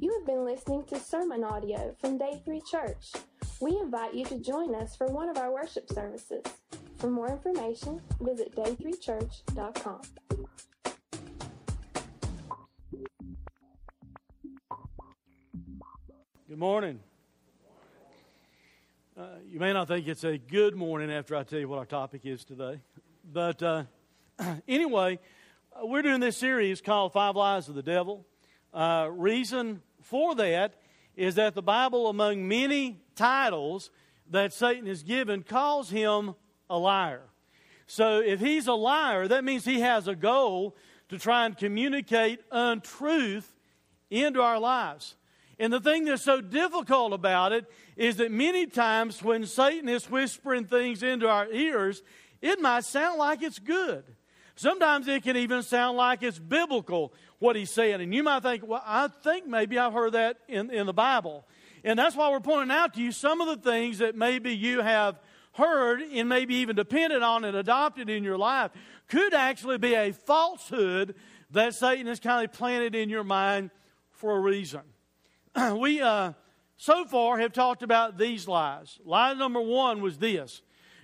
You have been listening to sermon audio from Day 3 Church. We invite you to join us for one of our worship services. For more information, visit day3church.com. Good morning. Uh, you may not think it's a good morning after I tell you what our topic is today. But uh, anyway, uh, we're doing this series called Five Lies of the Devil. Uh, reason for that is that the Bible, among many titles that Satan has given, calls him a liar. So if he's a liar, that means he has a goal to try and communicate untruth into our lives. And the thing that's so difficult about it is that many times when Satan is whispering things into our ears, it might sound like it's good. Sometimes it can even sound like it's biblical what he's saying. And you might think, well, I think maybe I've heard that in, in the Bible. And that's why we're pointing out to you some of the things that maybe you have heard and maybe even depended on and adopted in your life could actually be a falsehood that Satan has kind of planted in your mind for a reason. we uh, so far have talked about these lies. Lie number one was this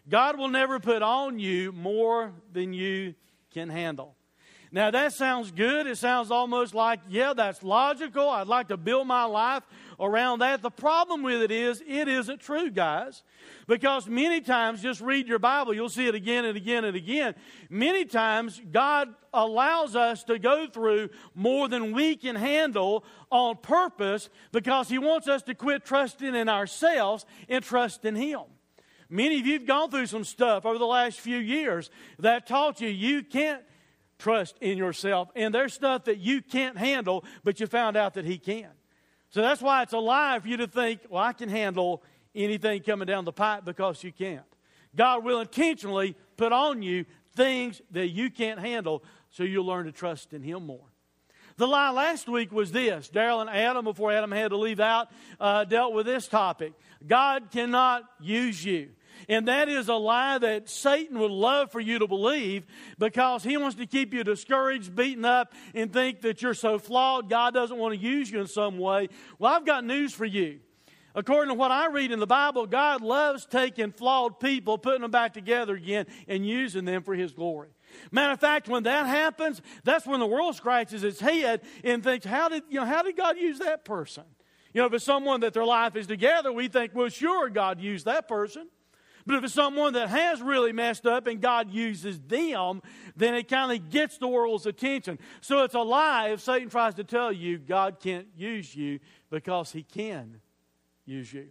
God will never put on you more than you can handle. Now, that sounds good. It sounds almost like, yeah, that's logical. I'd like to build my life around that. The problem with it is, it isn't true, guys. Because many times, just read your Bible, you'll see it again and again and again. Many times, God allows us to go through more than we can handle on purpose because He wants us to quit trusting in ourselves and trust in Him. Many of you have gone through some stuff over the last few years that taught you you can't trust in yourself. And there's stuff that you can't handle, but you found out that He can. So that's why it's a lie for you to think, well, I can handle anything coming down the pipe because you can't. God will intentionally put on you things that you can't handle so you'll learn to trust in Him more. The lie last week was this Daryl and Adam, before Adam had to leave out, uh, dealt with this topic God cannot use you. And that is a lie that Satan would love for you to believe because he wants to keep you discouraged, beaten up, and think that you're so flawed, God doesn't want to use you in some way. Well, I've got news for you. According to what I read in the Bible, God loves taking flawed people, putting them back together again, and using them for His glory. Matter of fact, when that happens, that's when the world scratches its head and thinks, how did, you know, how did God use that person? You know, if it's someone that their life is together, we think, well, sure, God used that person. But if it's someone that has really messed up and God uses them, then it kind of gets the world's attention. So it's a lie if Satan tries to tell you God can't use you because he can use you.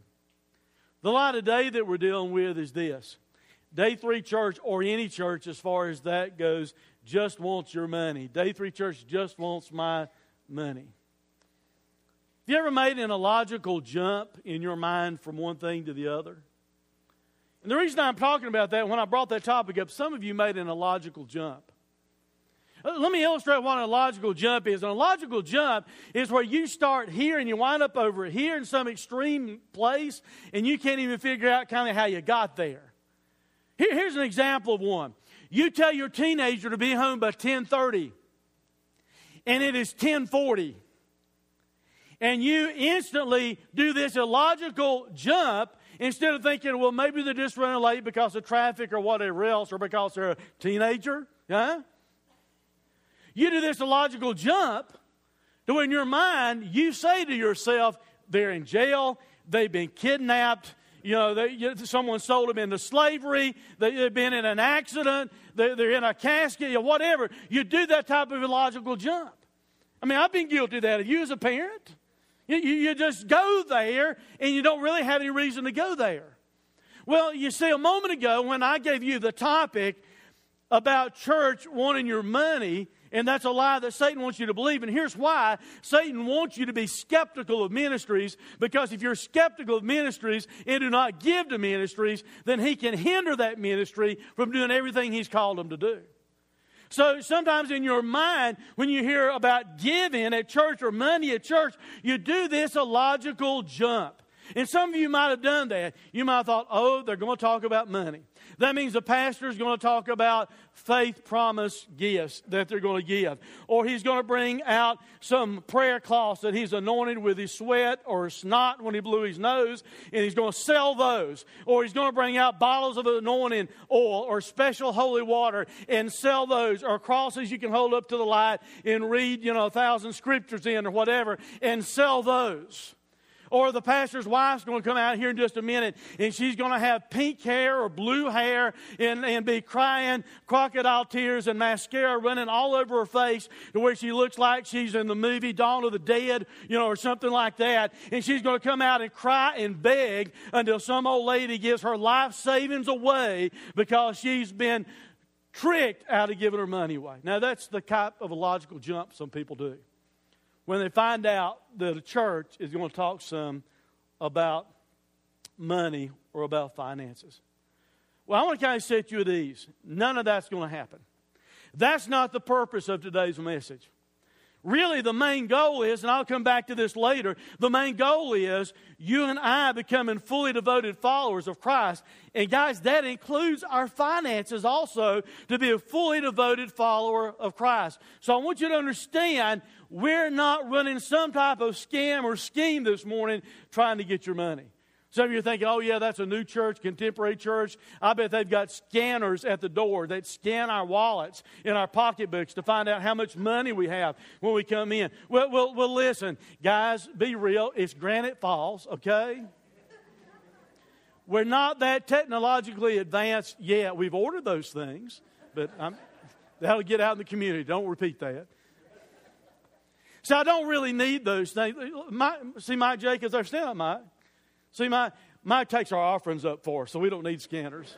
The lie today that we're dealing with is this Day three church, or any church as far as that goes, just wants your money. Day three church just wants my money. Have you ever made an illogical jump in your mind from one thing to the other? And the reason I'm talking about that, when I brought that topic up, some of you made an illogical jump. Uh, let me illustrate what an illogical jump is. An illogical jump is where you start here and you wind up over here in some extreme place, and you can't even figure out kind of how you got there. Here, here's an example of one. You tell your teenager to be home by 10:30, and it is 10:40, and you instantly do this illogical jump Instead of thinking, well, maybe they're just running late because of traffic or whatever else, or because they're a teenager. Huh? You do this illogical jump to in your mind, you say to yourself, they're in jail, they've been kidnapped, you know, they, someone sold them into slavery, they, have been in an accident, they, they're in a casket, or whatever. You do that type of illogical jump. I mean, I've been guilty of that. Have you as a parent? You, you just go there and you don't really have any reason to go there. Well, you see, a moment ago when I gave you the topic about church wanting your money, and that's a lie that Satan wants you to believe. And here's why Satan wants you to be skeptical of ministries because if you're skeptical of ministries and do not give to ministries, then he can hinder that ministry from doing everything he's called them to do. So sometimes in your mind, when you hear about giving at church or money at church, you do this illogical jump. And some of you might have done that. You might have thought, oh, they're going to talk about money. That means the pastor is going to talk about faith promise gifts that they're going to give. Or he's going to bring out some prayer cloths that he's anointed with his sweat or snot when he blew his nose, and he's going to sell those. Or he's going to bring out bottles of anointing oil or special holy water and sell those. Or crosses you can hold up to the light and read, you know, a thousand scriptures in or whatever and sell those. Or the pastor's wife's going to come out here in just a minute and she's going to have pink hair or blue hair and, and be crying crocodile tears and mascara running all over her face to where she looks like she's in the movie Dawn of the Dead, you know, or something like that. And she's going to come out and cry and beg until some old lady gives her life savings away because she's been tricked out of giving her money away. Now, that's the type of a logical jump some people do when they find out that a church is going to talk some about money or about finances. Well, I want to kind of set you at ease. None of that's going to happen. That's not the purpose of today's message. Really, the main goal is, and I'll come back to this later, the main goal is you and I becoming fully devoted followers of Christ. And guys, that includes our finances also to be a fully devoted follower of Christ. So I want you to understand we're not running some type of scam or scheme this morning trying to get your money. Some of you are thinking, oh, yeah, that's a new church, contemporary church. I bet they've got scanners at the door that scan our wallets in our pocketbooks to find out how much money we have when we come in. Well, well, well listen, guys, be real. It's Granite Falls, okay? We're not that technologically advanced yet. We've ordered those things, but I'm, that'll get out in the community. Don't repeat that. So I don't really need those things. My, see, Mike Jacobs, I stand up, Mike. See, my, Mike takes our offerings up for us, so we don't need scanners.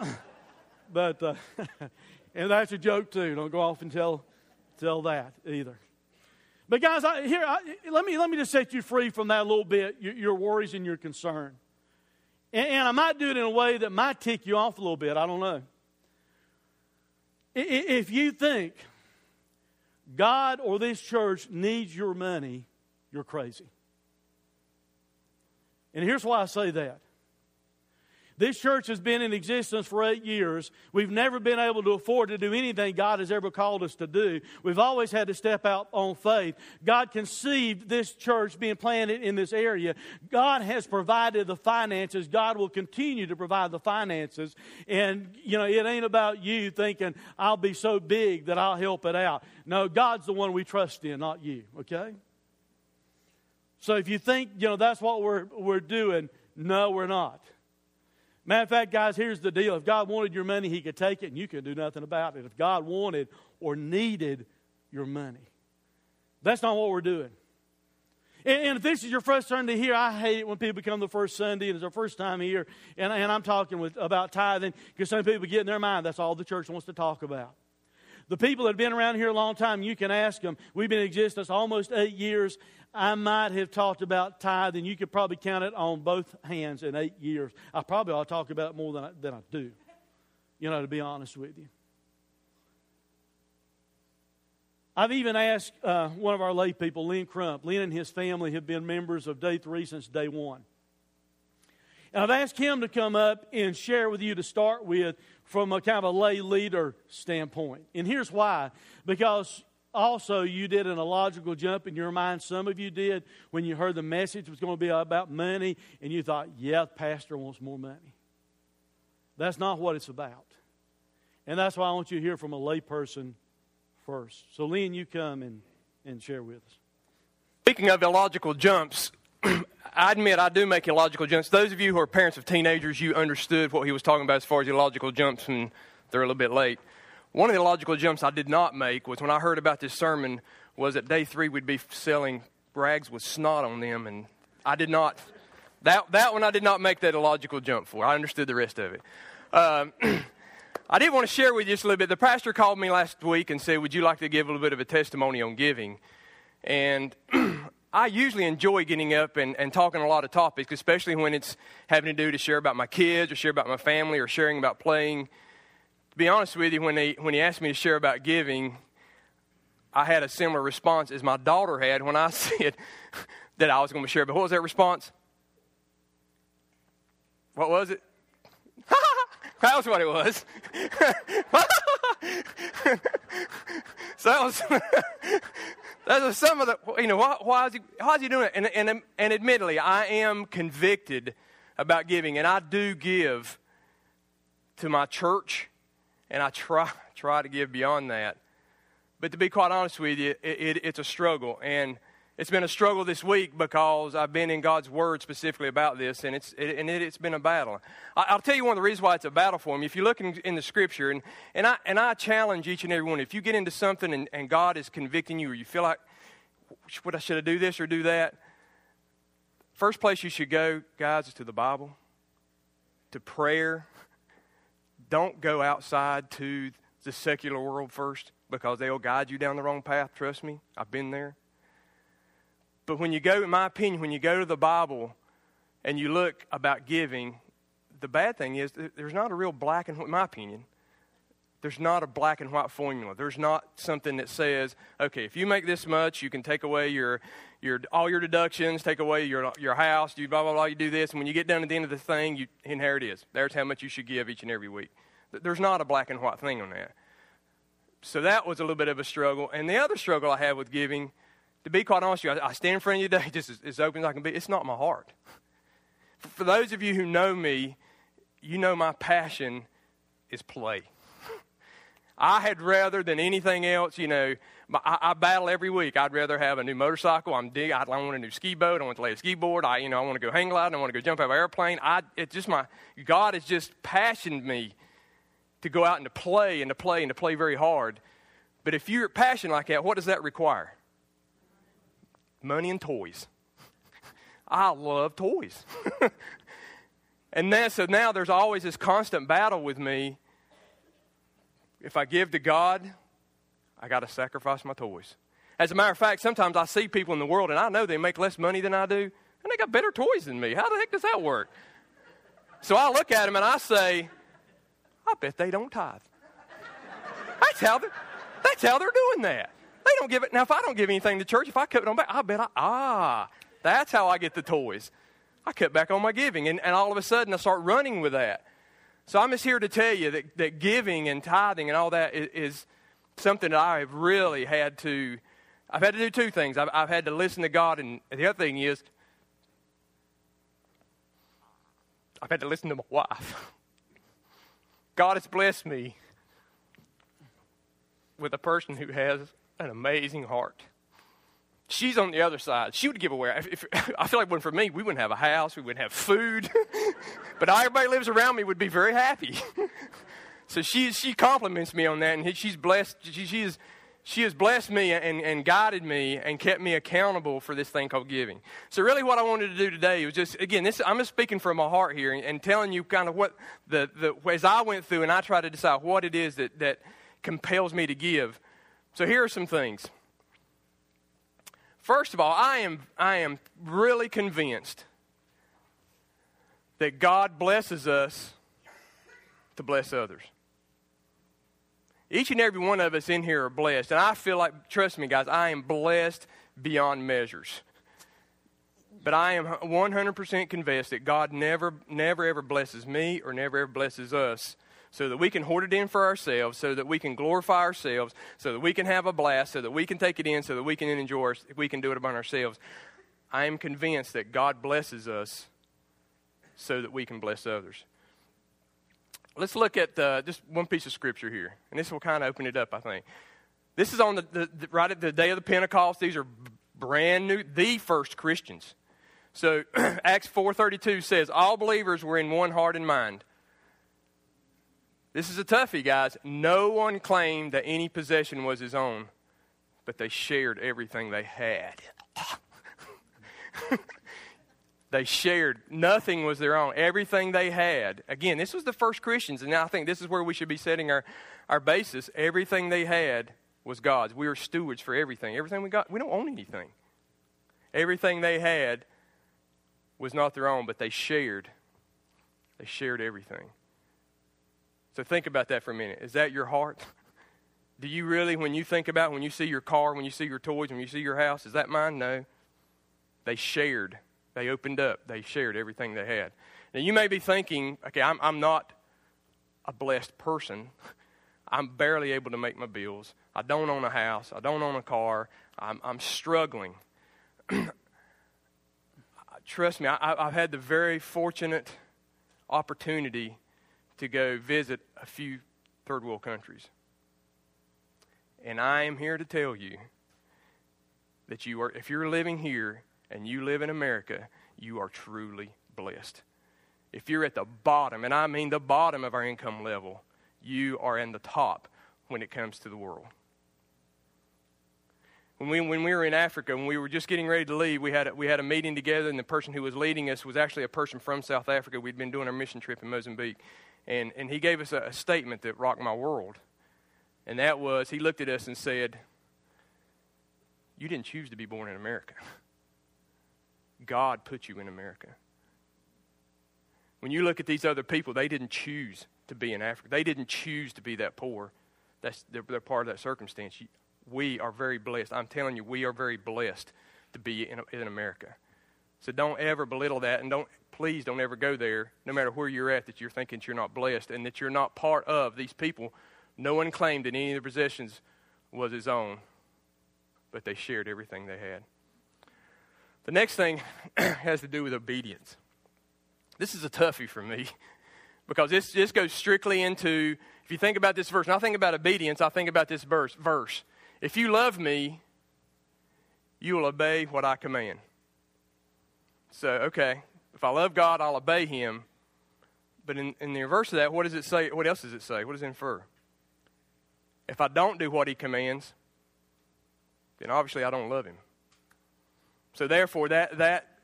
but, uh, and that's a joke too. Don't go off and tell, tell that either. But guys, I, here, I, let me let me just set you free from that a little bit. Your, your worries and your concern, and, and, I might do it in a way that might tick you off a little bit. I don't know. If you think God or this church needs your money, you're crazy. And here's why I say that. This church has been in existence for eight years. We've never been able to afford to do anything God has ever called us to do. We've always had to step out on faith. God conceived this church being planted in this area. God has provided the finances. God will continue to provide the finances. And, you know, it ain't about you thinking, I'll be so big that I'll help it out. No, God's the one we trust in, not you, okay? So if you think, you know, that's what we're, we're doing, no, we're not. Matter of fact, guys, here's the deal. If God wanted your money, He could take it and you could do nothing about it. If God wanted or needed your money, that's not what we're doing. And, if this is your first Sunday here, I hate it when people come the first Sunday and it's their first time here, and, and I'm talking with, about tithing because some people get in their mind that's all the church wants to talk about. The people that have been around here a long time, you can ask them. We've been in existence almost eight years, I might have talked about tithe, and You could probably count it on both hands in eight years. I probably ought to talk about it more than I, than I do, you know, to be honest with you. I've even asked uh, one of our lay people, Lynn Crump. Lynn and his family have been members of Day 3 since day one. I've asked him to come up and share with you to start with from a kind of a lay leader standpoint. And here's why. Because also you did an illogical jump in your mind. Some of you did when you heard the message was going to be about money and you thought, yeah, the pastor wants more money. That's not what it's about. And that's why I want you to hear from a layperson first. So, Lynn, you come and, and share with us. Speaking of illogical jumps, I admit I do make illogical jumps. Those of you who are parents of teenagers, you understood what he was talking about as far as illogical jumps, and they're a little bit late. One of the illogical jumps I did not make was when I heard about this sermon was that day three we'd be selling rags with snot on them, and I did not. That that one I did not make that illogical jump for. I understood the rest of it. Um, I did want to share with you just a little bit. The pastor called me last week and said, "Would you like to give a little bit of a testimony on giving?" And I usually enjoy getting up and, and talking a lot of topics, especially when it's having to do to share about my kids or share about my family or sharing about playing to be honest with you, when he, when he asked me to share about giving, I had a similar response as my daughter had when I said that I was going to share. But what was that response? what was it? that was what it was. so that was, that are some of the, you know, why, why, is he, why is he doing it? And, and, and admittedly, I am convicted about giving, and I do give to my church, and I try, try to give beyond that. But to be quite honest with you, it, it, it's a struggle. And it's been a struggle this week because I've been in God's Word specifically about this, and it's, it, and it, has been a battle. I, will tell you one of the reasons why it's a battle for me. If you look in, in, the Scripture, and, and, I, and I challenge each and every one, if you get into something and, and God is convicting you, or you feel like, what I should I do this or do that? First place you should go, guys, is to the Bible, to prayer. Don't go outside to the secular world first because they'll guide you down the wrong path. Trust me, I've been there. But when you go, in my opinion, when you go to the Bible and you look about giving, the bad thing is there's not a real black and white, in my opinion, there's not a black and white formula. There's not something that says, okay, if you make this much, you can take away your, your all your deductions, take away your your house, you blah blah blah. You do this, and when you get down to the end of the thing, you and here it is. There's how much you should give each and every week. There's not a black and white thing on that. So that was a little bit of a struggle. And the other struggle I had with giving to be quite honest with you, I, I stand in front of you today just as, as, open as I can be. It's not my heart. For, for those of you who know me, you know my passion is play. I had rather than anything else, you know, I, I, battle every week. I'd rather have a new motorcycle. I'm dig. I, want a new ski boat. I want to lay a ski board. I, you know, I want to go hang gliding. I want to go jump out of an airplane. I, it's just my God has just passioned me to go out and to play and to play and to play very hard. But if you're passionate like that, what does that require? Money and toys. I love toys. and then, so now there's always this constant battle with me. If I give to God, I got to sacrifice my toys. As a matter of fact, sometimes I see people in the world and I know they make less money than I do, and they got better toys than me. How the heck does that work? So I look at them and I say, I bet they don't tithe. That's how they're, that's how they're doing that. They don't give it. Now, if I don't give anything to church, if I cut it on back, I bet I, ah, that's how I get the toys. I cut back on my giving. And, and all of a sudden, I start running with that. So I'm just here to tell you that, that giving and tithing and all that is, is something that I have really had to, I've had to do two things. I've, I've had to listen to God, and the other thing is, I've had to listen to my wife. God has blessed me with a person who has an amazing heart. She's on the other side. She would give away. If, if, I feel like when for me, we wouldn't have a house, we wouldn't have food, but everybody lives around me would be very happy. so she she complements me on that, and she's blessed. She, she is she has blessed me and, and guided me and kept me accountable for this thing called giving. So, really, what I wanted to do today was just, again, this, I'm just speaking from my heart here and, and telling you kind of what the, the, as I went through and I tried to decide what it is that, that compels me to give. So here are some things. First of all, I am, I am really convinced that God blesses us to bless others. Each and every one of us in here are blessed. And I feel like, trust me, guys, I am blessed beyond measures. But I am 100% convinced that God never, never, ever blesses me or never, ever blesses us so that we can hoard it in for ourselves, so that we can glorify ourselves, so that we can have a blast, so that we can take it in, so that we can enjoy, we can do it upon ourselves. I am convinced that God blesses us so that we can bless others. Let's look at uh, just one piece of scripture here, and this will kind of open it up, I think. This is on the, the, the right at the day of the Pentecost. These are brand new, the first Christians. So Acts 4:32 says, "All believers were in one heart and mind." This is a toughie, guys. No one claimed that any possession was his own, but they shared everything they had. they shared. Nothing was their own. Everything they had. Again, this was the first Christians, and I think this is where we should be setting our, our basis. Everything they had was God's. We were stewards for everything. Everything we got, we don't own anything. Everything they had was not their own, but they shared. They shared everything. So think about that for a minute. Is that your heart? Do you really, when you think about, when you see your car, when you see your toys, when you see your house, is that mine? No. They shared. They opened up. They shared everything they had. Now, you may be thinking, okay, I'm, I'm not a blessed person. I'm barely able to make my bills. I don't own a house. I don't own a car. I'm, I'm struggling. Trust me, I, I've had the very fortunate opportunity to go visit a few third world countries. And I am here to tell you that you are, if you're living here and you live in America, you are truly blessed. If you're at the bottom, and I mean the bottom of our income level, you are in the top when it comes to the world. When we, when we were in Africa, when we were just getting ready to leave, we had, a, we had a meeting together, and the person who was leading us was actually a person from South Africa. We'd been doing our mission trip in Mozambique. And, and he gave us a, a statement that rocked my world. And that was he looked at us and said, You didn't choose to be born in America. God put you in America. When you look at these other people, they didn't choose to be in Africa. They didn't choose to be that poor. That's, they're, they're part of that circumstance. We are very blessed. I'm telling you, we are very blessed to be in, in America. So don't ever belittle that, and don't please don't ever go there, no matter where you're at, that you're thinking that you're not blessed and that you're not part of these people. No one claimed that any of their possessions was his own, but they shared everything they had. The next thing has to do with obedience. This is a toughie for me because this, this goes strictly into, if you think about this verse, and I think about obedience, I think about this verse. verse. If you love me, you will obey what I command. So, okay, if I love God, I'll obey him. But in, in the reverse of that, what does it say? What else does it say? What does it infer? If I don't do what he commands, then obviously I don't love him. So therefore, that, that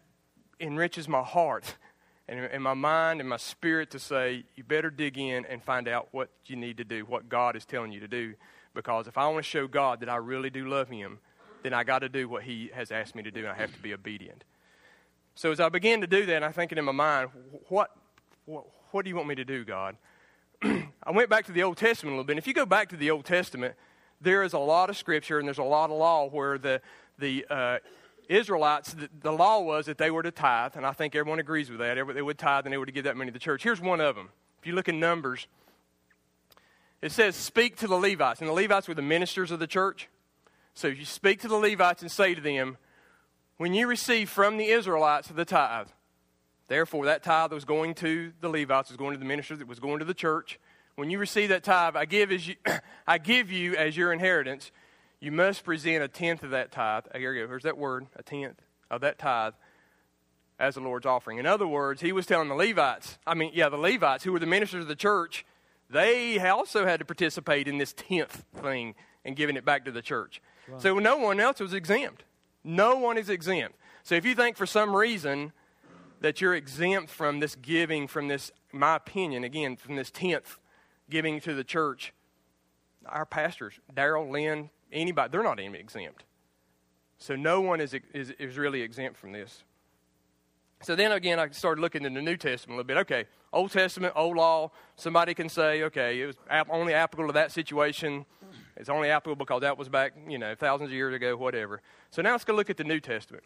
enriches my heart and, and my mind and my spirit to say, you better dig in and find out what you need to do, what God is telling you to do. Because if I want to show God that I really do love him, then I got to do what he has asked me to do, and I have to be obedient. So as I began to do that, I'm thinking in my mind, what, what, what do you want me to do, God? I went back to the Old Testament a little bit. And if you go back to the Old Testament, there is a lot of scripture and there's a lot of law where the, the uh, Israelites, the, the, law was that they were to tithe, and I think everyone agrees with that. They would tithe and they were to give that money to the church. Here's one of them. If you look in Numbers, it says, Speak to the Levites. And the Levites were the ministers of the church. So you speak to the Levites and say to them, when you receive from the Israelites the tithe, therefore that tithe was going to the Levites, was going to the ministers, it was going to the church. When you receive that tithe, I give, as you, I give you as your inheritance. You must present a tenth of that tithe. Here you go. Here's that word, a tenth of that tithe as the Lord's offering. In other words, he was telling the Levites, I mean, yeah, the Levites, who were the ministers of the church, they also had to participate in this tenth thing and giving it back to the church. So no one else was exempt. No one is exempt. So if you think for some reason that you're exempt from this giving, from this, my opinion, again, from this tenth giving to the church, our pastors, Daryl, Lynn, anybody, they're not even exempt. So no one is, is, is really exempt from this. So then again, I started looking in the New Testament a little bit. Okay, Old Testament, Old Law, somebody can say, okay, it was only applicable to that situation. It's only applicable because that was back, you know, thousands of years ago, whatever. So now let's go look at the New Testament.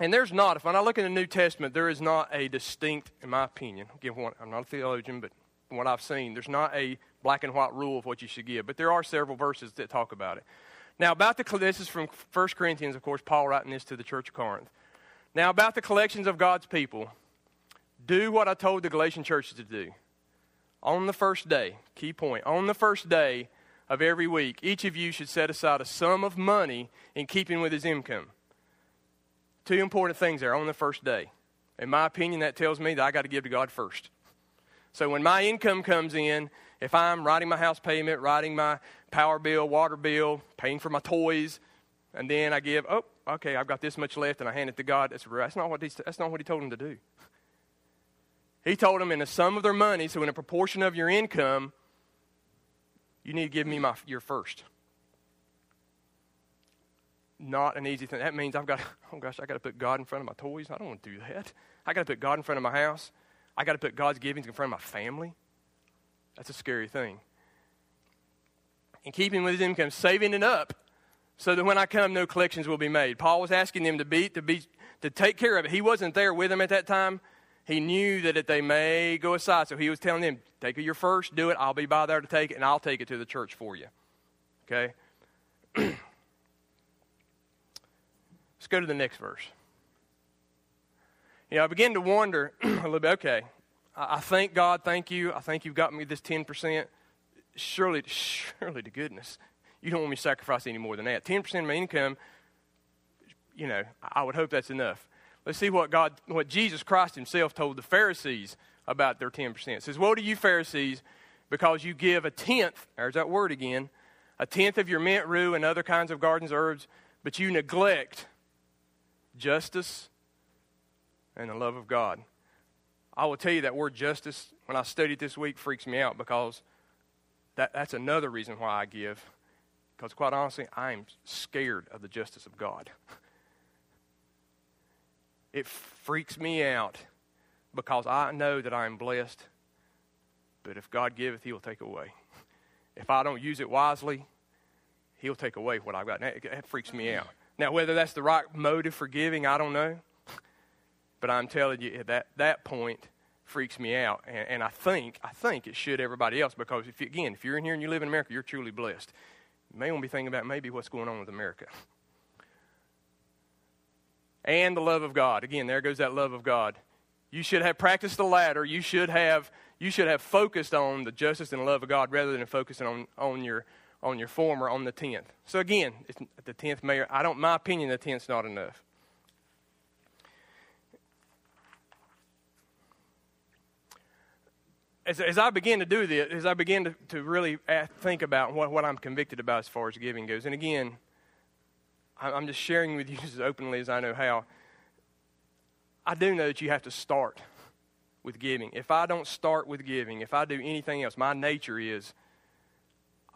And there's not, if I look in the New Testament, there is not a distinct, in my opinion, again, I'm not a theologian, but from what I've seen, there's not a black and white rule of what you should give. But there are several verses that talk about it. Now, about the, this is from 1 Corinthians, of course, Paul writing this to the church of Corinth. Now, about the collections of God's people, do what I told the Galatian churches to do. On the first day, key point, on the first day, of every week, each of you should set aside a sum of money in keeping with his income. Two important things there on the first day. In my opinion, that tells me that I got to give to God first. So when my income comes in, if I'm writing my house payment, writing my power bill, water bill, paying for my toys, and then I give, oh, okay, I've got this much left, and I hand it to God, that's, that's, not, what he, that's not what He told him to do. He told them in a sum of their money, so in a proportion of your income, you need to give me my, your first. Not an easy thing. That means I've got, oh gosh, I got to put God in front of my toys. I don't want to do that. I got to put God in front of my house. I got to put God's givings in front of my family. That's a scary thing. And keeping with his income, saving it up so that when I come, no collections will be made. Paul was asking them to be, to be, to take care of it. He wasn't there with them at that time. He knew that they may go aside. So he was telling them, take your first, do it. I'll be by there to take it, and I'll take it to the church for you. Okay? Let's go to the next verse. You know, I begin to wonder a little bit, okay, I, thank God, thank you. I think you've got me this 10%. Surely, surely to goodness, you don't want me to sacrifice any more than that. 10% of my income, you know, I would hope that's enough. Let's see what God, what Jesus Christ himself told the Pharisees about their 10%. It says, Woe to you, Pharisees, because you give a tenth, there's that word again, a tenth of your mint, rue, and other kinds of gardens, herbs, but you neglect justice and the love of God. I will tell you that word justice, when I studied this week, freaks me out because that, that's another reason why I give. Because quite honestly, I'm scared of the justice of God. It freaks me out because I know that I am blessed. But if God giveth, He will take away. If I don't use it wisely, He'll take away what I've got. That, that freaks me out. Now, whether that's the right motive for giving, I don't know. But I'm telling you, that that point freaks me out, and, and I think I think it should everybody else because if you, again, if you're in here and you live in America, you're truly blessed. You may want to be thinking about maybe what's going on with America and the love of God. Again, there goes that love of God. You should have practiced the latter. You should have you should have focused on the justice and love of God rather than focusing on, on your on your former on the tenth. So again, the tenth mayor. I don't. My opinion, the tenth's not enough. As, as I begin to do this, as I begin to, to really think about what, what I'm convicted about as far as giving goes, and again, I'm just sharing with you as openly as I know how. I do know that you have to start with giving. If I don't start with giving, if I do anything else, my nature is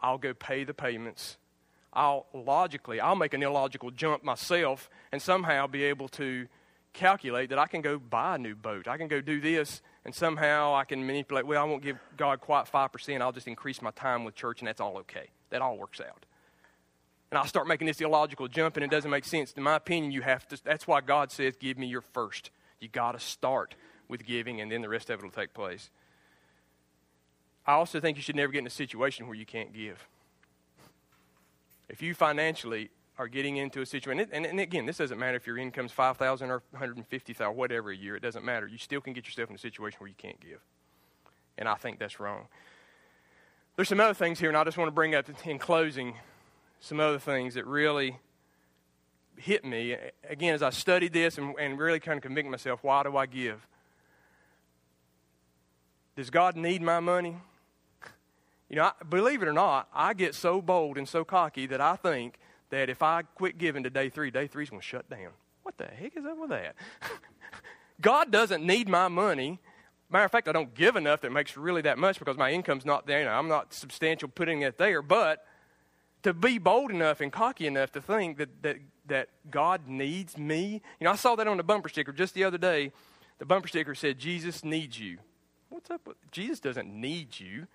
I'll go pay the payments. I'll logically, I'll make an illogical jump myself and somehow be able to calculate that I can go buy a new boat. I can go do this and somehow I can manipulate. Well, I won't give God quite 5%. I'll just increase my time with church and that's all okay. That all works out and I'll start making this illogical jump and it doesn't make sense. In my opinion, you have to, that's why God says, give me your first. You got to start with giving and then the rest of it will take place. I also think you should never get in a situation where you can't give. If you financially are getting into a situation, and, and again, this doesn't matter if your income's 5000 or 150000 whatever a year, it doesn't matter. You still can get yourself in a situation where you can't give. And I think that's wrong. There's some other things here, and I just want to bring up in closing some other things that really hit me. Again, as I studied this and, and really kind of convict myself, why do I give? Does God need my money? You know, I, believe it or not, I get so bold and so cocky that I think that if I quit giving to day three, day three's going to shut down. What the heck is up with that? God doesn't need my money. Matter of fact, I don't give enough that makes really that much because my income's not there. You know, I'm not substantial putting it there, but to be bold enough and cocky enough to think that, that, that God needs me. You know, I saw that on a bumper sticker just the other day. The bumper sticker said, Jesus needs you. What's up with Jesus doesn't need you.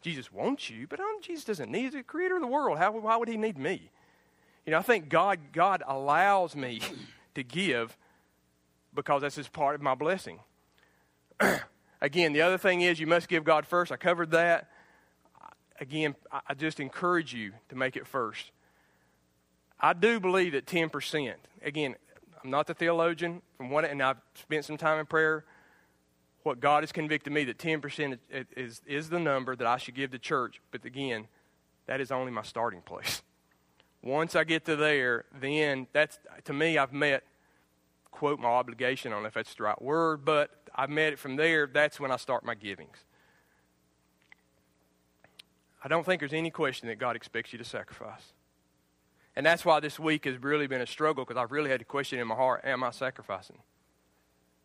Jesus wants you, but Jesus doesn't need you. He's the creator of the world. How, why would he need me? You know, I think God, God allows me to give because that's just part of my blessing. Again, the other thing is you must give God first. I covered that again, I just encourage you to make it first. I do believe that 10%, again, I'm not the theologian, from what, and I've spent some time in prayer. What God has convicted me that 10% is, is, is the number that I should give to church. But again, that is only my starting place. Once I get to there, then that's, to me, I've met, quote, my obligation. I don't know if that's the right word, but I've met it from there. That's when I start my givings. I don't think there's any question that God expects you to sacrifice. And that's why this week has really been a struggle because I've really had to question in my heart Am I sacrificing?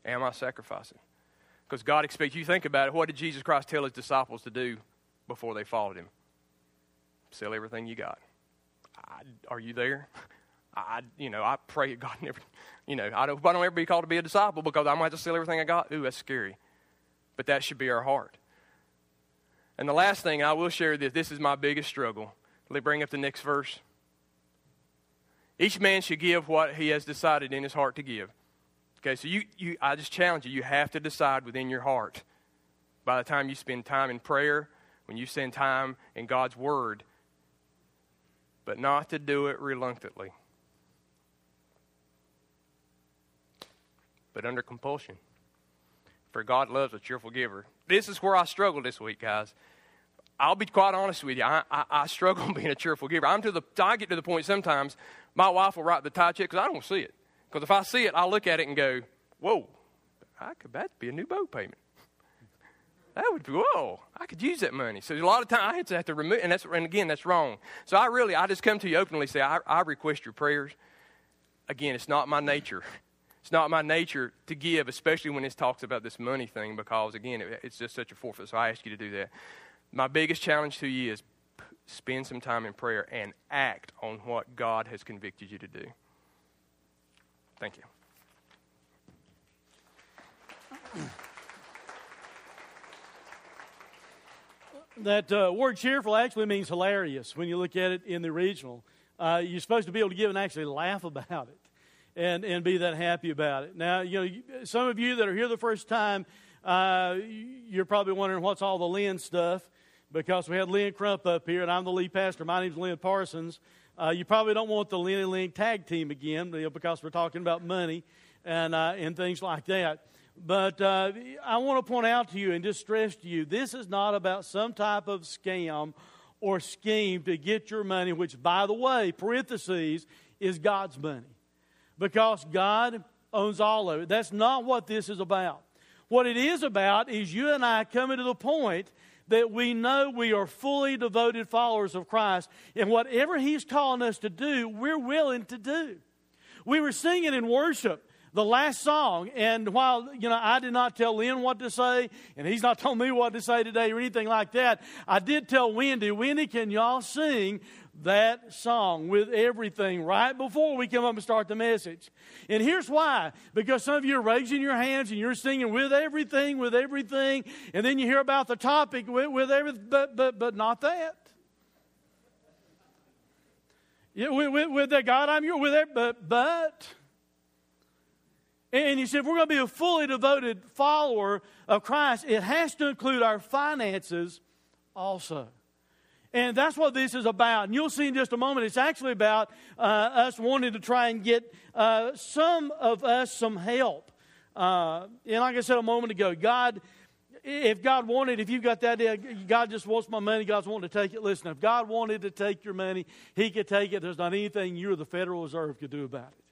Am I sacrificing? Because God expects you think about it. What did Jesus Christ tell his disciples to do before they followed him? Sell everything you got. I, are you there? I, you know, I pray God never, you know, I don't, I don't ever be called to be a disciple because I might have to sell everything I got. Ooh, that's scary. But that should be our heart. And the last thing I will share this this is my biggest struggle. Let me bring up the next verse. Each man should give what he has decided in his heart to give. Okay, so you, you, I just challenge you, you have to decide within your heart by the time you spend time in prayer, when you spend time in God's Word, but not to do it reluctantly, but under compulsion. For God loves a cheerful giver. This is where I struggle this week, guys. I'll be quite honest with you. I, I, I struggle being a cheerful giver. I'm to the, I get to the point sometimes my wife will write the tithe check because I don't see it. Because if I see it, I'll look at it and go, whoa, I could, that'd be a new boat payment. That would be, whoa, I could use that money. So a lot of times I have to, have to remove, and, that's, and again, that's wrong. So I really, I just come to you openly say, I, I request your prayers. Again, it's not my nature. It's not my nature to give, especially when it talks about this money thing, because again, it, it's just such a forfeit. So I ask you to do that. My biggest challenge to you is spend some time in prayer and act on what God has convicted you to do. Thank you. That uh, word cheerful actually means hilarious when you look at it in the original. Uh, you're supposed to be able to give and actually laugh about it and, and be that happy about it. Now, you know, some of you that are here the first time, uh, you're probably wondering what's all the Lynn stuff because we had Lynn Crump up here, and I'm the lead pastor. My name's Lynn Parsons. Uh, you probably don't want the Lynn and Lynn tag team again you know, because we're talking about money and, uh, and things like that. But uh, I want to point out to you and just stress to you this is not about some type of scam or scheme to get your money, which, by the way, parentheses, is God's money. Because God owns all of it. That's not what this is about. What it is about is you and I coming to the point that we know we are fully devoted followers of Christ, and whatever He's calling us to do, we're willing to do. We were singing in worship the last song, and while you know I did not tell Lynn what to say, and he's not told me what to say today or anything like that, I did tell Wendy, Wendy, can y'all sing that song with everything right before we come up and start the message. And here's why. Because some of you are raising your hands and you're singing with everything, with everything, and then you hear about the topic with, with everything, but, but, but not that. Yeah, with, with, with that God, I'm your with that, but, but. And you said, if we're going to be a fully devoted follower of Christ, it has to include our finances also. And that's what this is about. And you'll see in just a moment, it's actually about uh, us wanting to try and get uh, some of us some help. Uh, and like I said a moment ago, God, if God wanted, if you've got that idea, God just wants my money, God's wanting to take it. Listen, if God wanted to take your money, He could take it. There's not anything you or the Federal Reserve could do about it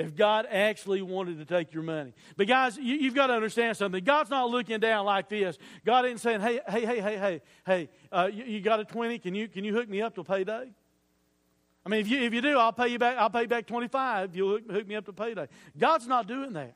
if God actually wanted to take your money. But guys, you, have got to understand something. God's not looking down like this. God isn't saying, "Hey, hey, hey, hey, hey, hey, uh, you, you, got a twenty? Can you can you hook me up till payday?" I mean, if you if you do, I'll pay you back. I'll pay you back twenty five. You'll hook, hook me up to payday. God's not doing that.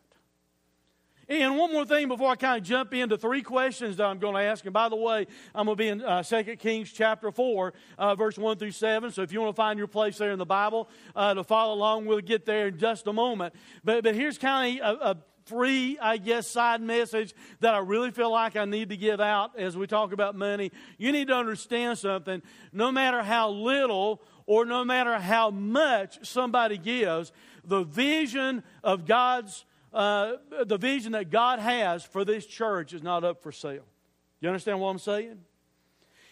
And one more thing before I kind of jump into three questions that I'm going to ask. And by the way, I'm going to be in uh, 2 Kings chapter 4, uh, verse 1 through 7. So if you want to find your place there in the Bible uh, to follow along, we'll get there in just a moment. But, but here's kind of a, a free, I guess, side message that I really feel like I need to give out as we talk about money. You need to understand something. No matter how little or no matter how much somebody gives, the vision of God's uh, the vision that God has for this church is not up for sale. You understand what I'm saying?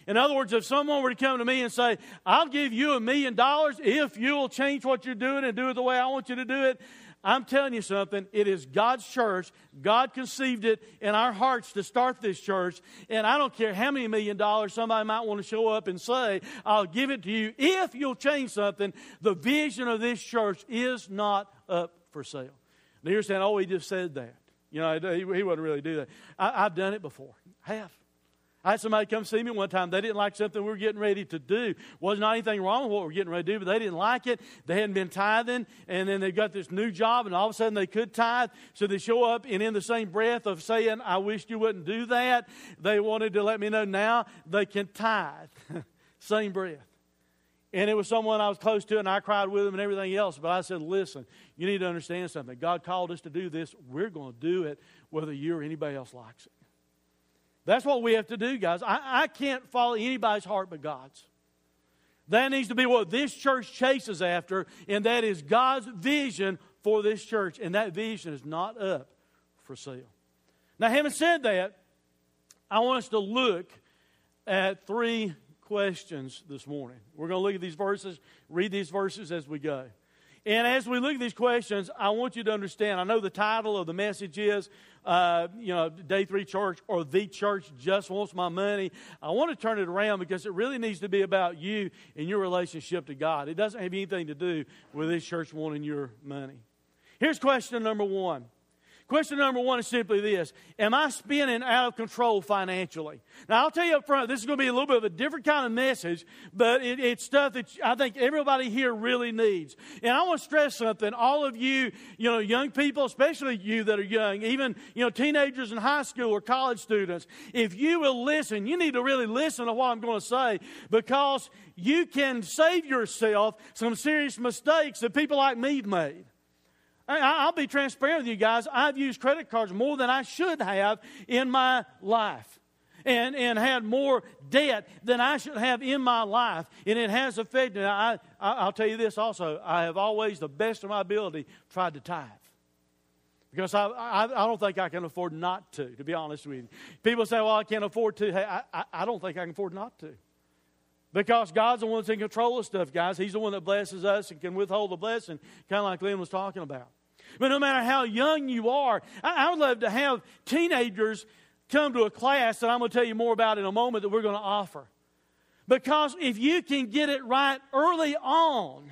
In other words, if someone were to come to me and say, I'll give you a million dollars if you'll change what you're doing and do it the way I want you to do it, I'm telling you something. It is God's church. God conceived it in our hearts to start this church. And I don't care how many million dollars somebody might want to show up and say, I'll give it to you if you'll change something. The vision of this church is not up for sale. And you're saying, oh, he just said that. You know, he, he wouldn't really do that. I, have done it before. Have. I had somebody come see me one time. They didn't like something we were getting ready to do. Was not anything wrong with what we are getting ready to do, but they didn't like it. They hadn't been tithing, and then they got this new job, and all of a sudden they could tithe. So they show up, and in the same breath of saying, I wish you wouldn't do that, they wanted to let me know now they can tithe. same breath. And it was someone I was close to, and I cried with him and everything else. But I said, listen, you need to understand something. God called us to do this. We're going to do it whether you or anybody else likes it. That's what we have to do, guys. I, I can't follow anybody's heart but God's. That needs to be what this church chases after, and that is God's vision for this church. And that vision is not up for sale. Now, having said that, I want us to look at three questions this morning. We're going to look at these verses, read these verses as we go. And as we look at these questions, I want you to understand. I know the title of the message is, uh, you know, Day Three Church or The Church Just Wants My Money. I want to turn it around because it really needs to be about you and your relationship to God. It doesn't have anything to do with this church wanting your money. Here's question number one Question number one is simply this Am I spinning out of control financially? Now, I'll tell you up front, this is going to be a little bit of a different kind of message, but it, it's stuff that I think everybody here really needs. And I want to stress something. All of you, you know, young people, especially you that are young, even, you know, teenagers in high school or college students, if you will listen, you need to really listen to what I'm going to say because you can save yourself some serious mistakes that people like me have made. I'll be transparent with you guys. I've used credit cards more than I should have in my life. And, and had more debt than I should have in my life. And it has affected me. I, I, will tell you this also. I have always, the best of my ability, tried to tithe. Because I, I, I, don't think I can afford not to, to be honest with you. People say, well, I can't afford to. Hey, I, I, I don't think I can afford not to. Because God's the one that's in control of stuff, guys. He's the one that blesses us and can withhold the blessing, kind of like Lynn was talking about. But no matter how young you are, I, I would love to have teenagers come to a class that I'm going to tell you more about in a moment that we're going to offer. Because if you can get it right early on,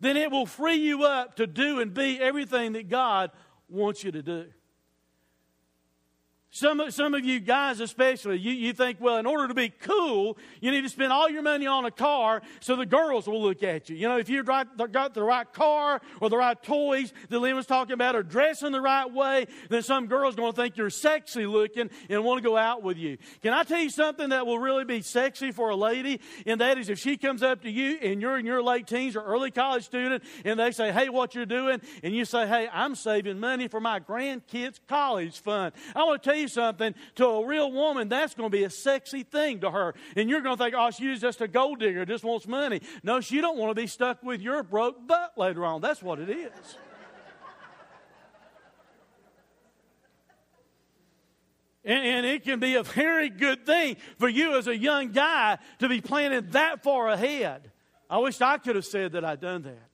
then it will free you up to do and be everything that God wants you to do. Some, some of you guys, especially, you, you think, well, in order to be cool, you need to spend all your money on a car so the girls will look at you. You know, if you've got the right car or the right toys that Lynn was talking about or dressing the right way, then some girl's going to think you're sexy looking and want to go out with you. Can I tell you something that will really be sexy for a lady? And that is if she comes up to you and you're in your late teens or early college student and they say, hey, what you're doing? And you say, hey, I'm saving money for my grandkids' college fund. I want to tell you something, to a real woman, that's going to be a sexy thing to her. And you're going to think, oh, she's just a gold digger, just wants money. No, she don't want to be stuck with your broke butt later on. That's what it is. And, and, it can be a very good thing for you as a young guy to be planning that far ahead. I wish I could have said that I'd done that.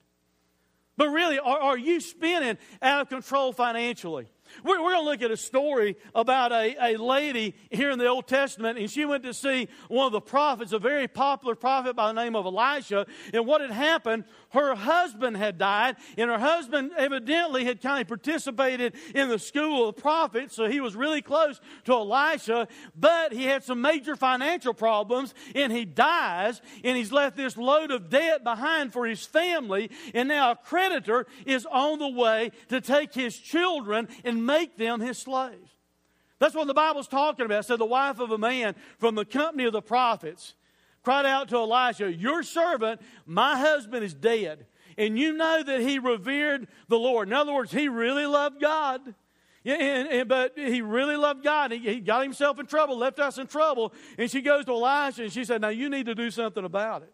But really, are, are you spinning out of control financially? We're, we're going to look at a story about a, a lady here in the Old Testament, and she went to see one of the prophets, a very popular prophet by the name of Elisha. And what had happened, her husband had died, and her husband evidently had kind of participated in the school of prophets, so he was really close to Elisha, but he had some major financial problems, and he dies, and he's left this load of debt behind for his family, and now a creditor is on the way to take his children and make them his slaves. That's what the Bible's talking about. So the wife of a man from the company of the prophets cried out to Elisha, Your servant, my husband, is dead. And you know that he revered the Lord. In other words, he really loved God. Yeah, and, and, but he really loved God. He, he got himself in trouble, left us in trouble. And she goes to Elisha and she said, Now you need to do something about it.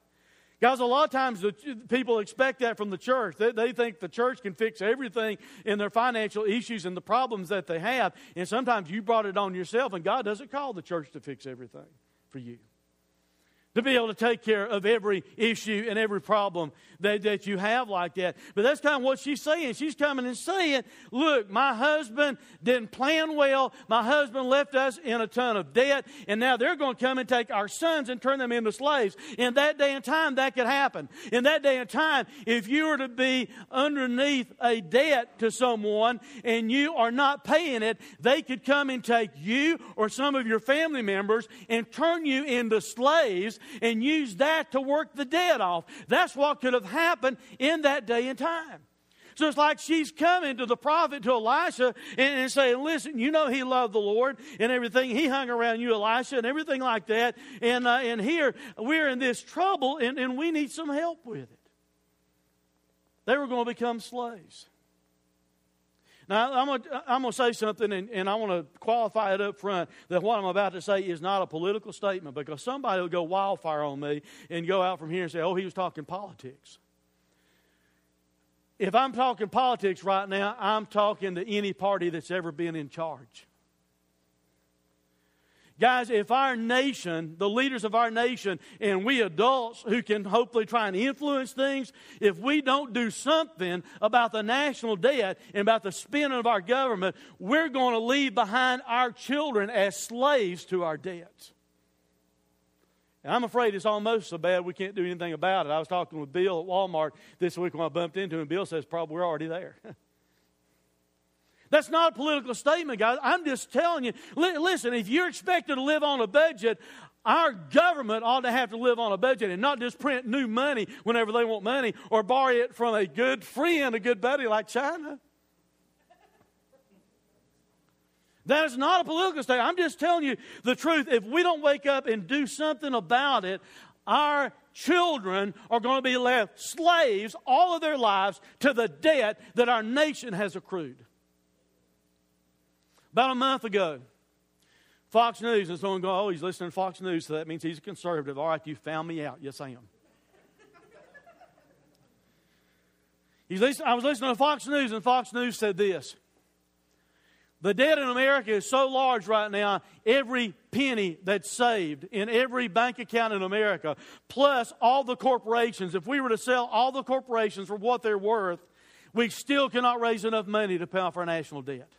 Guys, a lot of times the, people expect that from the church. They, they think the church can fix everything in their financial issues and the problems that they have. And sometimes you brought it on yourself, and God doesn't call the church to fix everything for you to be able to take care of every issue and every problem that, that you have like that. But that's kind of what she's saying. She's coming and saying, Look, my husband didn't plan well. My husband left us in a ton of debt, and now they're going to come and take our sons and turn them into slaves. In that day and time, that could happen. In that day and time, if you were to be underneath a debt to someone and you are not paying it, they could come and take you or some of your family members and turn you into slaves and use that to work the dead off. That's what could have happened in that day and time. So it's like she's coming to the prophet, to Elisha, and, and, saying, Listen, you know he loved the Lord and everything. He hung around you, Elisha, and everything like that. And, uh, and here we're in this trouble, and, and we need some help with it. They were going to become slaves. Now, I'm going to, say something, and, and I want to qualify it up front that what I'm about to say is not a political statement because somebody will go wildfire on me and go out from here and say, oh, he was talking politics. If I'm talking politics right now, I'm talking to any party that's ever been in charge. Guys, if our nation, the leaders of our nation, and we adults who can hopefully try and influence things, if we don't do something about the national debt and about the spending of our government, we're going to leave behind our children as slaves to our debts. And I'm afraid it's almost so bad we can't do anything about it. I was talking with Bill at Walmart this week when I bumped into him. Bill says, probably we're already there. That's not a political statement, guys. I'm just telling you. Li- listen, if you're expected to live on a budget, our government ought to have to live on a budget and not just print new money whenever they want money or borrow it from a good friend, a good buddy like China. That is not a political statement. I'm just telling you the truth. If we don't wake up and do something about it, our children are going to be left slaves all of their lives to the debt that our nation has accrued. About a month ago, Fox News, and someone go, oh, he's listening to Fox News, so that means he's a conservative. All right, you found me out. Yes, I am. He's listening, I was listening to Fox News, and Fox News said this. The debt in America is so large right now, every penny that's saved in every bank account in America, plus all the corporations, if we were to sell all the corporations for what they're worth, we still cannot raise enough money to pay off our national debt.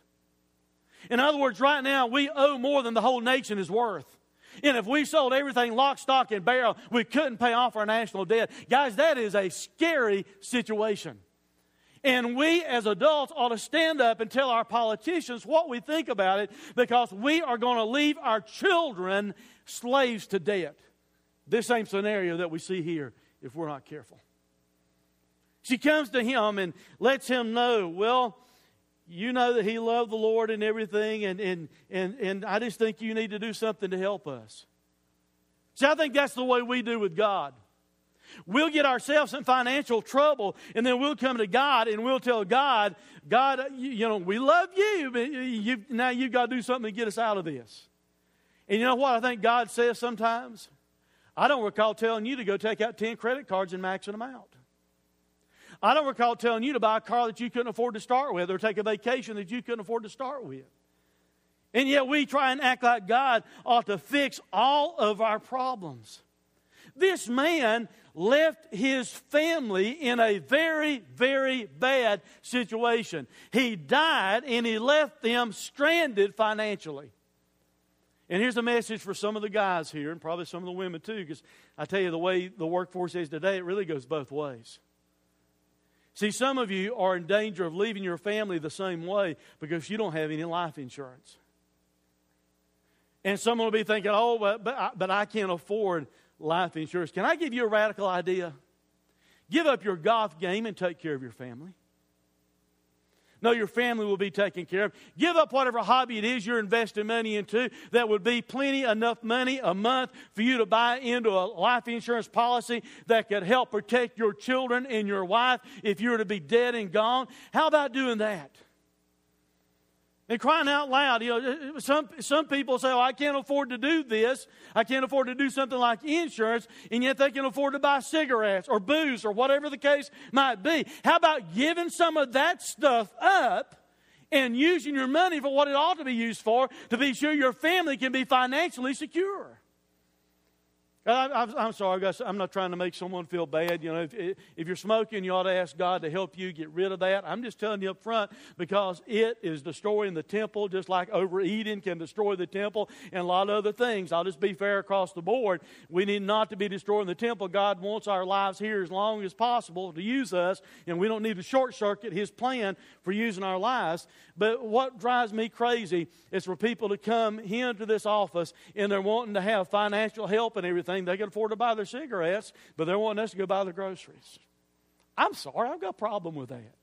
In other words, right now, we owe more than the whole nation is worth. And if we sold everything lock, stock, and barrel, we couldn't pay off our national debt. Guys, that is a scary situation. And we as adults ought to stand up and tell our politicians what we think about it because we are going to leave our children slaves to debt. This same scenario that we see here if we're not careful. She comes to him and lets him know, well, you know that he loved the Lord and everything, and, and, and, and I just think you need to do something to help us. See, I think that's the way we do with God. We'll get ourselves in financial trouble, and then we'll come to God and we'll tell God, God, you, you know, we love you, but you, now you've got to do something to get us out of this. And you know what I think God says sometimes? I don't recall telling you to go take out 10 credit cards and maxing them out. I don't recall telling you to buy a car that you couldn't afford to start with or take a vacation that you couldn't afford to start with. And yet we try and act like God ought to fix all of our problems. This man left his family in a very, very bad situation. He died and he left them stranded financially. And here's a message for some of the guys here, and probably some of the women too, because I tell you, the way the workforce is today, it really goes both ways. See, some of you are in danger of leaving your family the same way because you don't have any life insurance. And someone will be thinking, oh, but, but, I, but I can't afford life insurance. Can I give you a radical idea? Give up your golf game and take care of your family. No, your family will be taken care of. Give up whatever hobby it is you're investing money into. That would be plenty enough money a month for you to buy into a life insurance policy that could help protect your children and your wife if you were to be dead and gone. How about doing that? And crying out loud, you know, eh, eh, some, some people say, oh, I can't afford to do this. I can't afford to do something like insurance, and yet they can afford to buy cigarettes or booze or whatever the case might be. How about giving some of that stuff up and using your money for what it ought to be used for to be sure your family can be financially secure? I, am sorry, guys. I'm not trying to make someone feel bad. You know, if, if you're smoking, you ought to ask God to help you get rid of that. I'm just telling you up front because it is destroying the temple, just like overeating can destroy the temple and a lot of other things. I'll just be fair across the board. We need not to be destroying the temple. God wants our lives here as long as possible to use us, and we don't need to short circuit His plan for using our lives. But what drives me crazy is for people to come here into this office and they're wanting to have financial help and everything. They can afford to buy their cigarettes, but they're wanting us to go buy their groceries. I'm sorry, I've got a problem with that.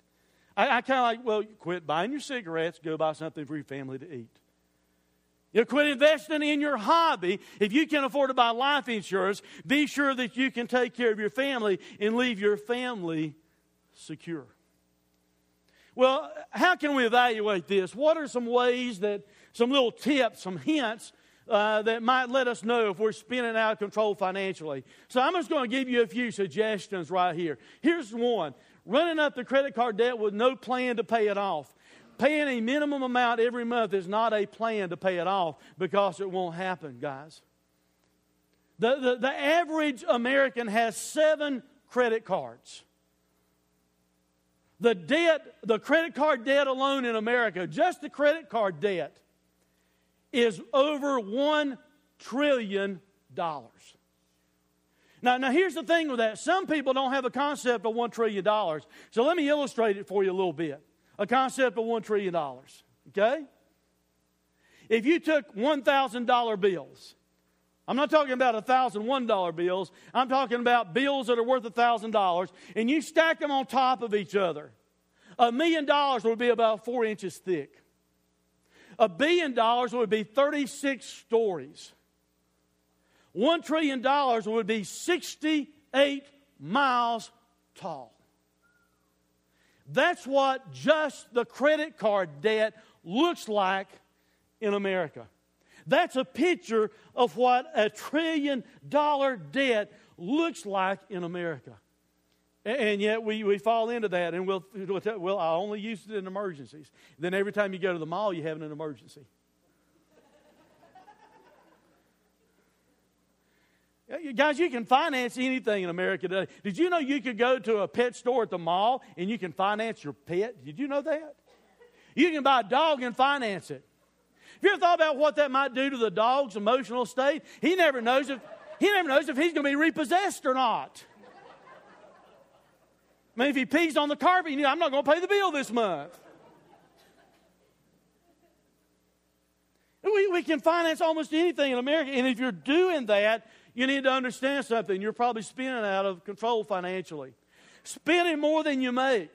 I, I kind of like, well, quit buying your cigarettes, go buy something for your family to eat. You quit investing in your hobby. If you can afford to buy life insurance, be sure that you can take care of your family and leave your family secure. Well, how can we evaluate this? What are some ways that, some little tips, some hints uh, that might let us know if we're spinning out of control financially? So I'm just going to give you a few suggestions right here. Here's one running up the credit card debt with no plan to pay it off. Paying a minimum amount every month is not a plan to pay it off because it won't happen, guys. The, the, the average American has seven credit cards. The debt, the credit card debt alone in America, just the credit card debt, is over $1 trillion. Now, now, here's the thing with that. Some people don't have a concept of $1 trillion. So let me illustrate it for you a little bit. A concept of $1 trillion. Okay? If you took $1,000 bills I'm not talking about a thousand one dollar bills. I'm talking about bills that are worth a thousand dollars, and you stack them on top of each other. A million dollars would be about four inches thick. A billion dollars would be 36 stories. One trillion dollars would be 68 miles tall. That's what just the credit card debt looks like in America. That's a picture of what a trillion dollar debt looks like in America. And yet we, we fall into that, and we'll, well, I only use it in emergencies. Then every time you go to the mall, you have an emergency. Guys, you can finance anything in America today. Did you know you could go to a pet store at the mall and you can finance your pet? Did you know that? You can buy a dog and finance it. Have you ever thought about what that might do to the dog's emotional state? He never knows if he never knows if he's going to be repossessed or not. I mean, if he pees on the carpet, you know, I'm not going to pay the bill this month. We, we can finance almost anything in America. And if you're doing that, you need to understand something. You're probably spending out of control financially. Spending more than you make.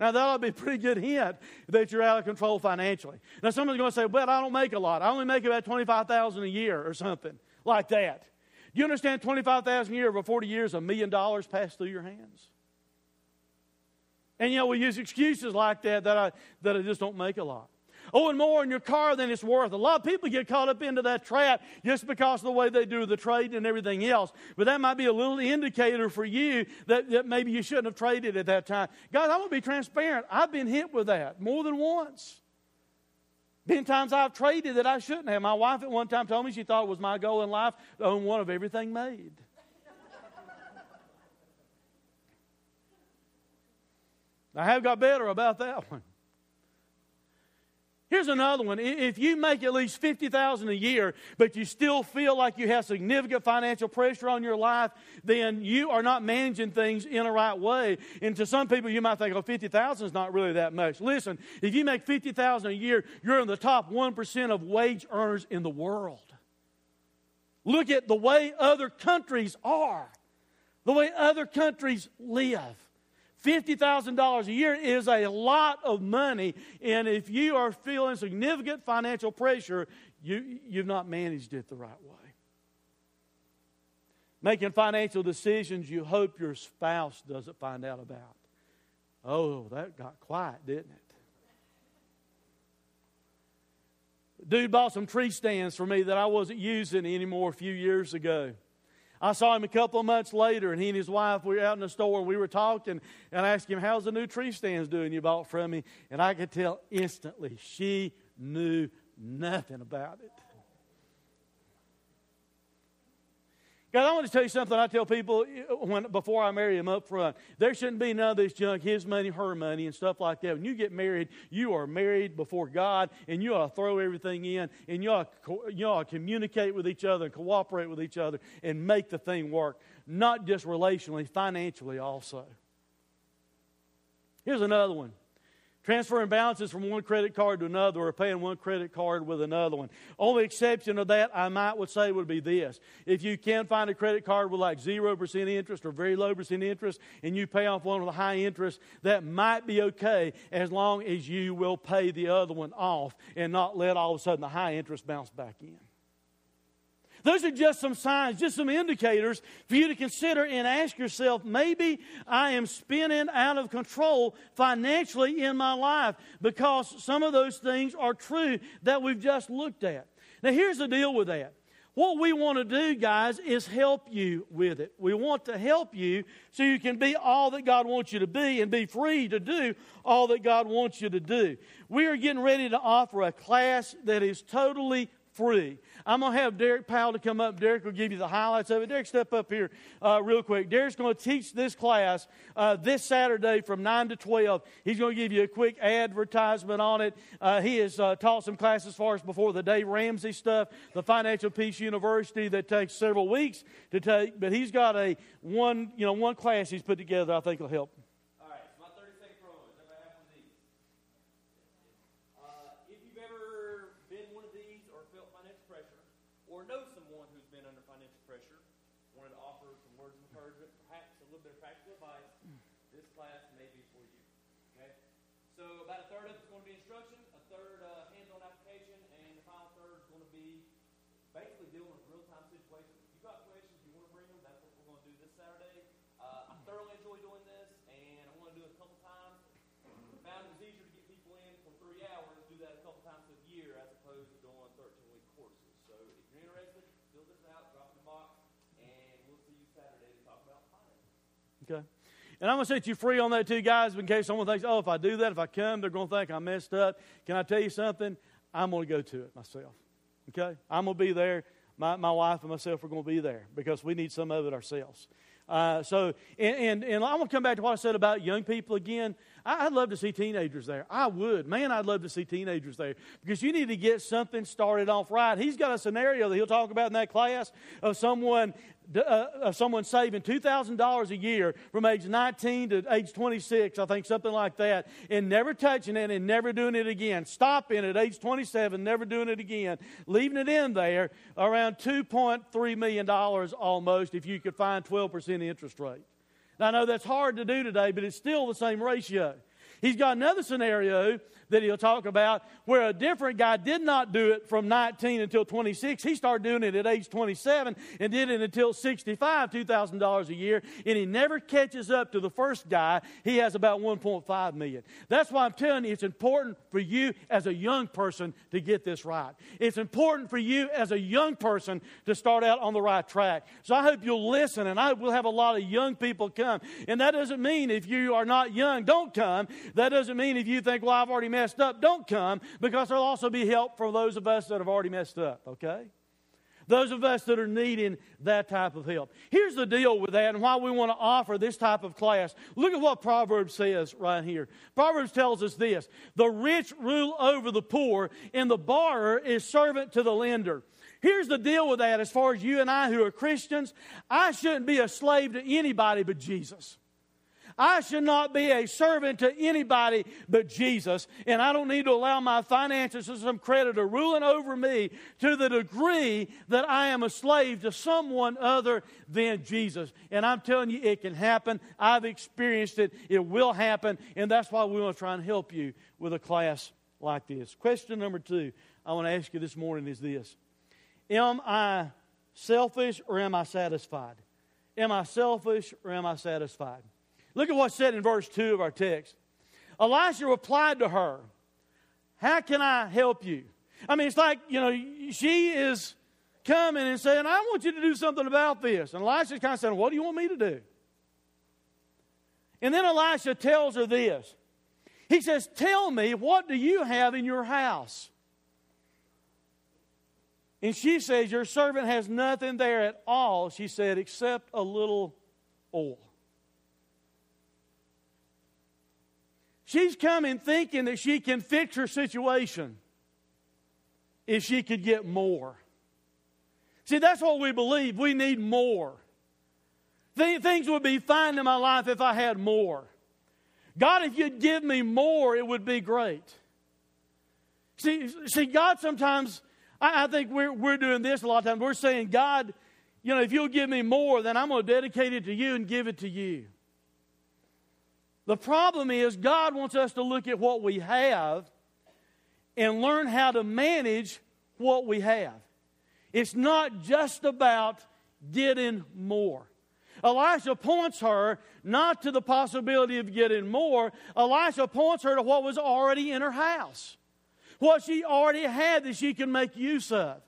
Now, that will be a pretty good hint that you're out of control financially. Now, someone's going to say, well, I don't make a lot. I only make about 25000 a year or something like that. Do you understand 25000 a year over 40 years, a million dollars passed through your hands? And, know, we use excuses like that that I, that I just don't make a lot oh, owing more in your car than it's worth. A lot of people get caught up into that trap just because of the way they do the trade and everything else. But that might be a little indicator for you that, that maybe you shouldn't have traded at that time. Guys, I'm going to be transparent. I've been hit with that more than once. Been times I've traded that I shouldn't have. My wife at one time told me she thought it was my goal in life to own one of everything made. I have got better about that one. Here's another one. If you make at least 50000 a year, but you still feel like you have significant financial pressure on your life, then you are not managing things in a right way. And to some people, you might think, oh, 50000 is not really that much. Listen, if you make 50000 a year, you're in the top 1% of wage earners in the world. Look at the way other countries are, the way other countries live. $50,000 a year is a lot of money. And if you are feeling significant financial pressure, you, you've not managed it the right way. Making financial decisions you hope your spouse doesn't find out about. Oh, that got quiet, didn't it? Dude bought some tree stands for me that I wasn't using anymore a few years ago. I saw him a couple of months later, and he and his wife were out in the store, and we were talking, and I asked him, How's the new tree stands doing you bought from me? And I could tell instantly she knew nothing about it. God, I want to tell you something I tell people uh, when, before I marry them up front. There shouldn't be none of this junk, his money, her money, and stuff like that. When you get married, you are married before God, and you ought to throw everything in, and you ought, you ought to communicate with each other and cooperate with each other and make the thing work, not just relationally, financially also. Here's another one Transferring balances from one credit card to another or paying one credit card with another one. Only exception of that I might would say would be this. If you can find a credit card with like 0% interest or very low percent interest and you pay off one with a high interest, that might be okay as long as you will pay the other one off and not let all of a sudden the high interest bounce back in. Those are just some signs, just some indicators for you to consider and ask yourself maybe I am spinning out of control financially in my life because some of those things are true that we've just looked at. Now, here's the deal with that. What we want to do, guys, is help you with it. We want to help you so you can be all that God wants you to be and be free to do all that God wants you to do. We are getting ready to offer a class that is totally free. I'm going to have Derek Powell to come up. Derek will give you the highlights of it. Derek, step up here uh, real quick. Derek's going to teach this class uh, this Saturday from 9 to 12. He's going to give you a quick advertisement on it. Uh, he has uh, taught some classes for us before the Dave Ramsey stuff, the Financial Peace University that takes several weeks to take, but he's got a one, you know, one class he's put together I think will help. And I'm going to set you free on that too, guys, in case someone thinks, oh, if I do that, if I come, they're going to think I messed up. Can I tell you something? I'm going to go to it myself. Okay? I'm going to be there. My, my wife and myself are going to be there because we need some of it ourselves. Uh, so, and, and, and I'm going to come back to what I said about young people again. I'd love to see teenagers there. I would. Man, I'd love to see teenagers there because you need to get something started off right. He's got a scenario that he'll talk about in that class of someone uh, of someone saving $2,000 a year from age 19 to age 26, I think something like that, and never touching it and never doing it again. Stopping at age 27, never doing it again, leaving it in there around $2.3 million almost if you could find 12% interest rate. I know that's hard to do today, but it's still the same ratio. He's got another scenario that he'll talk about where a different guy did not do it from 19 until 26. He started doing it at age 27 and did it until 65, $2,000 a year, and he never catches up to the first guy. He has about 1.5 million. That's why I'm telling you it's important for you as a young person to get this right. It's important for you as a young person to start out on the right track. So I hope you'll listen, and I we'll have a lot of young people come. And that doesn't mean if you are not young, don't come. That doesn't mean if you think, well, I've already messed up, don't come, because there'll also be help for those of us that have already messed up, okay? Those of us that are needing that type of help. Here's the deal with that and why we want to offer this type of class. Look at what Proverbs says right here. Proverbs tells us this The rich rule over the poor, and the borrower is servant to the lender. Here's the deal with that as far as you and I who are Christians. I shouldn't be a slave to anybody but Jesus. I should not be a servant to anybody but Jesus. And I don't need to allow my finances or some creditor ruling over me to the degree that I am a slave to someone other than Jesus. And I'm telling you, it can happen. I've experienced it. It will happen. And that's why we want to try and help you with a class like this. Question number two I want to ask you this morning is this Am I selfish or am I satisfied? Am I selfish or am I satisfied? Look at what's said in verse 2 of our text. Elisha replied to her, How can I help you? I mean, it's like, you know, she is coming and saying, I want you to do something about this. And Elisha's kind of saying, What do you want me to do? And then Elisha tells her this. He says, Tell me, what do you have in your house? And she says, Your servant has nothing there at all, she said, except a little oil. She's coming thinking that she can fix her situation if she could get more. See, that's what we believe. We need more. things would be fine in my life if I had more. God, if you'd give me more, it would be great. See, see God sometimes, I, I think we're, we're doing this a lot of times. We're saying, God, you know, if you'll give me more, then I'm going to dedicate it to you and give it to you. The problem is, God wants us to look at what we have and learn how to manage what we have. It's not just about getting more. Elisha points her not to the possibility of getting more. Elisha points her to what was already in her house, what she already had that she can make use of.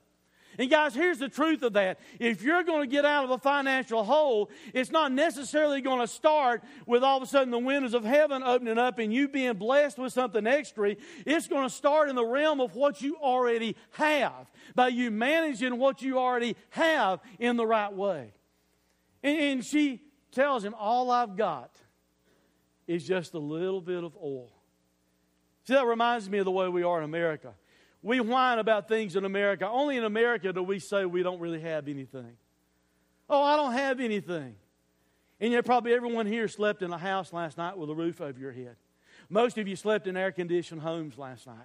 And guys, here's the truth of that. If you're going to get out of a financial hole, it's not necessarily going to start with all of a sudden the windows of heaven opening up and you being blessed with something extra. It's going to start in the realm of what you already have, by you managing what you already have in the right way. And, and she tells him, All I've got is just a little bit of oil. See, that reminds me of the way we are in America. We whine about things in America. Only in America do we say we don't really have anything. Oh, I don't have anything. And yet, probably everyone here slept in a house last night with a roof over your head. Most of you slept in air conditioned homes last night.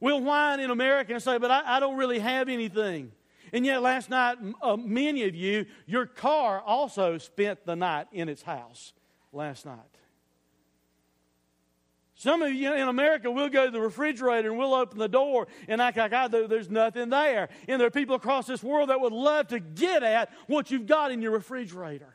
We'll whine in America and say, but I, I don't really have anything. And yet, last night, uh, many of you, your car also spent the night in its house last night. Some of you in America, we'll go to the refrigerator and we'll open the door and act like, oh, there's nothing there. And there are people across this world that would love to get at what you've got in your refrigerator.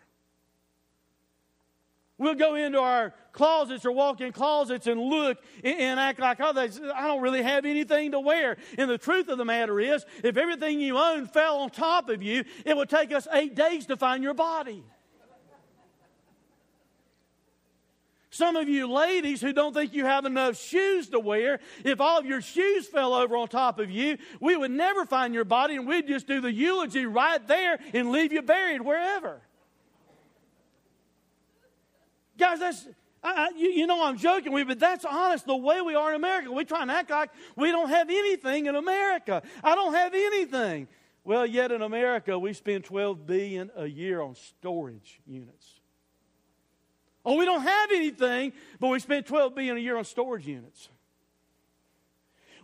We'll go into our closets or walk in closets and look and act like, oh, I don't really have anything to wear. And the truth of the matter is, if everything you own fell on top of you, it would take us eight days to find your body. Some of you ladies who don't think you have enough shoes to wear, if all of your shoes fell over on top of you, we would never find your body and we'd just do the eulogy right there and leave you buried wherever. Guys, that's. I, you, you, know, I'm joking with you, but that's honest the way we are in America. We try and act like we don't have anything in America. I don't have anything. Well, yet in America, we spend 12 billion a year on storage units. Oh, we don't have anything, but we spend 12 billion a year on storage units.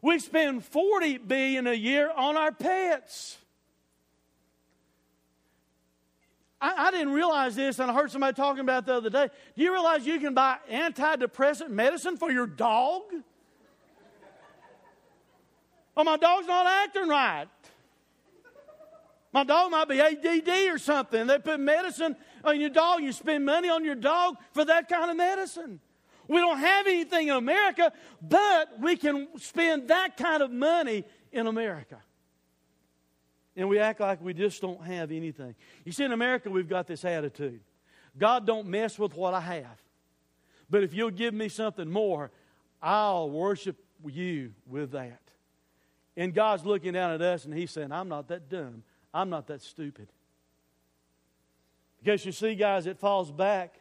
We spend 40 billion a year on our pets. I, I, didn't realize this, and I heard somebody talking about the other day. Do you realize you can buy antidepressant medicine for your dog? oh, my dog's not acting right. My dog might be ADD or something. They put medicine on your dog. You spend money on your dog for that kind of medicine. We don't have anything in America, but we can spend that kind of money in America. And we act like we just don't have anything. You see, in America, we've got this attitude God don't mess with what I have. But if you'll give me something more, I'll worship you with that. And God's looking down at us and He's saying, I'm not that dumb. I'm not that stupid. Because you see, guys, it falls back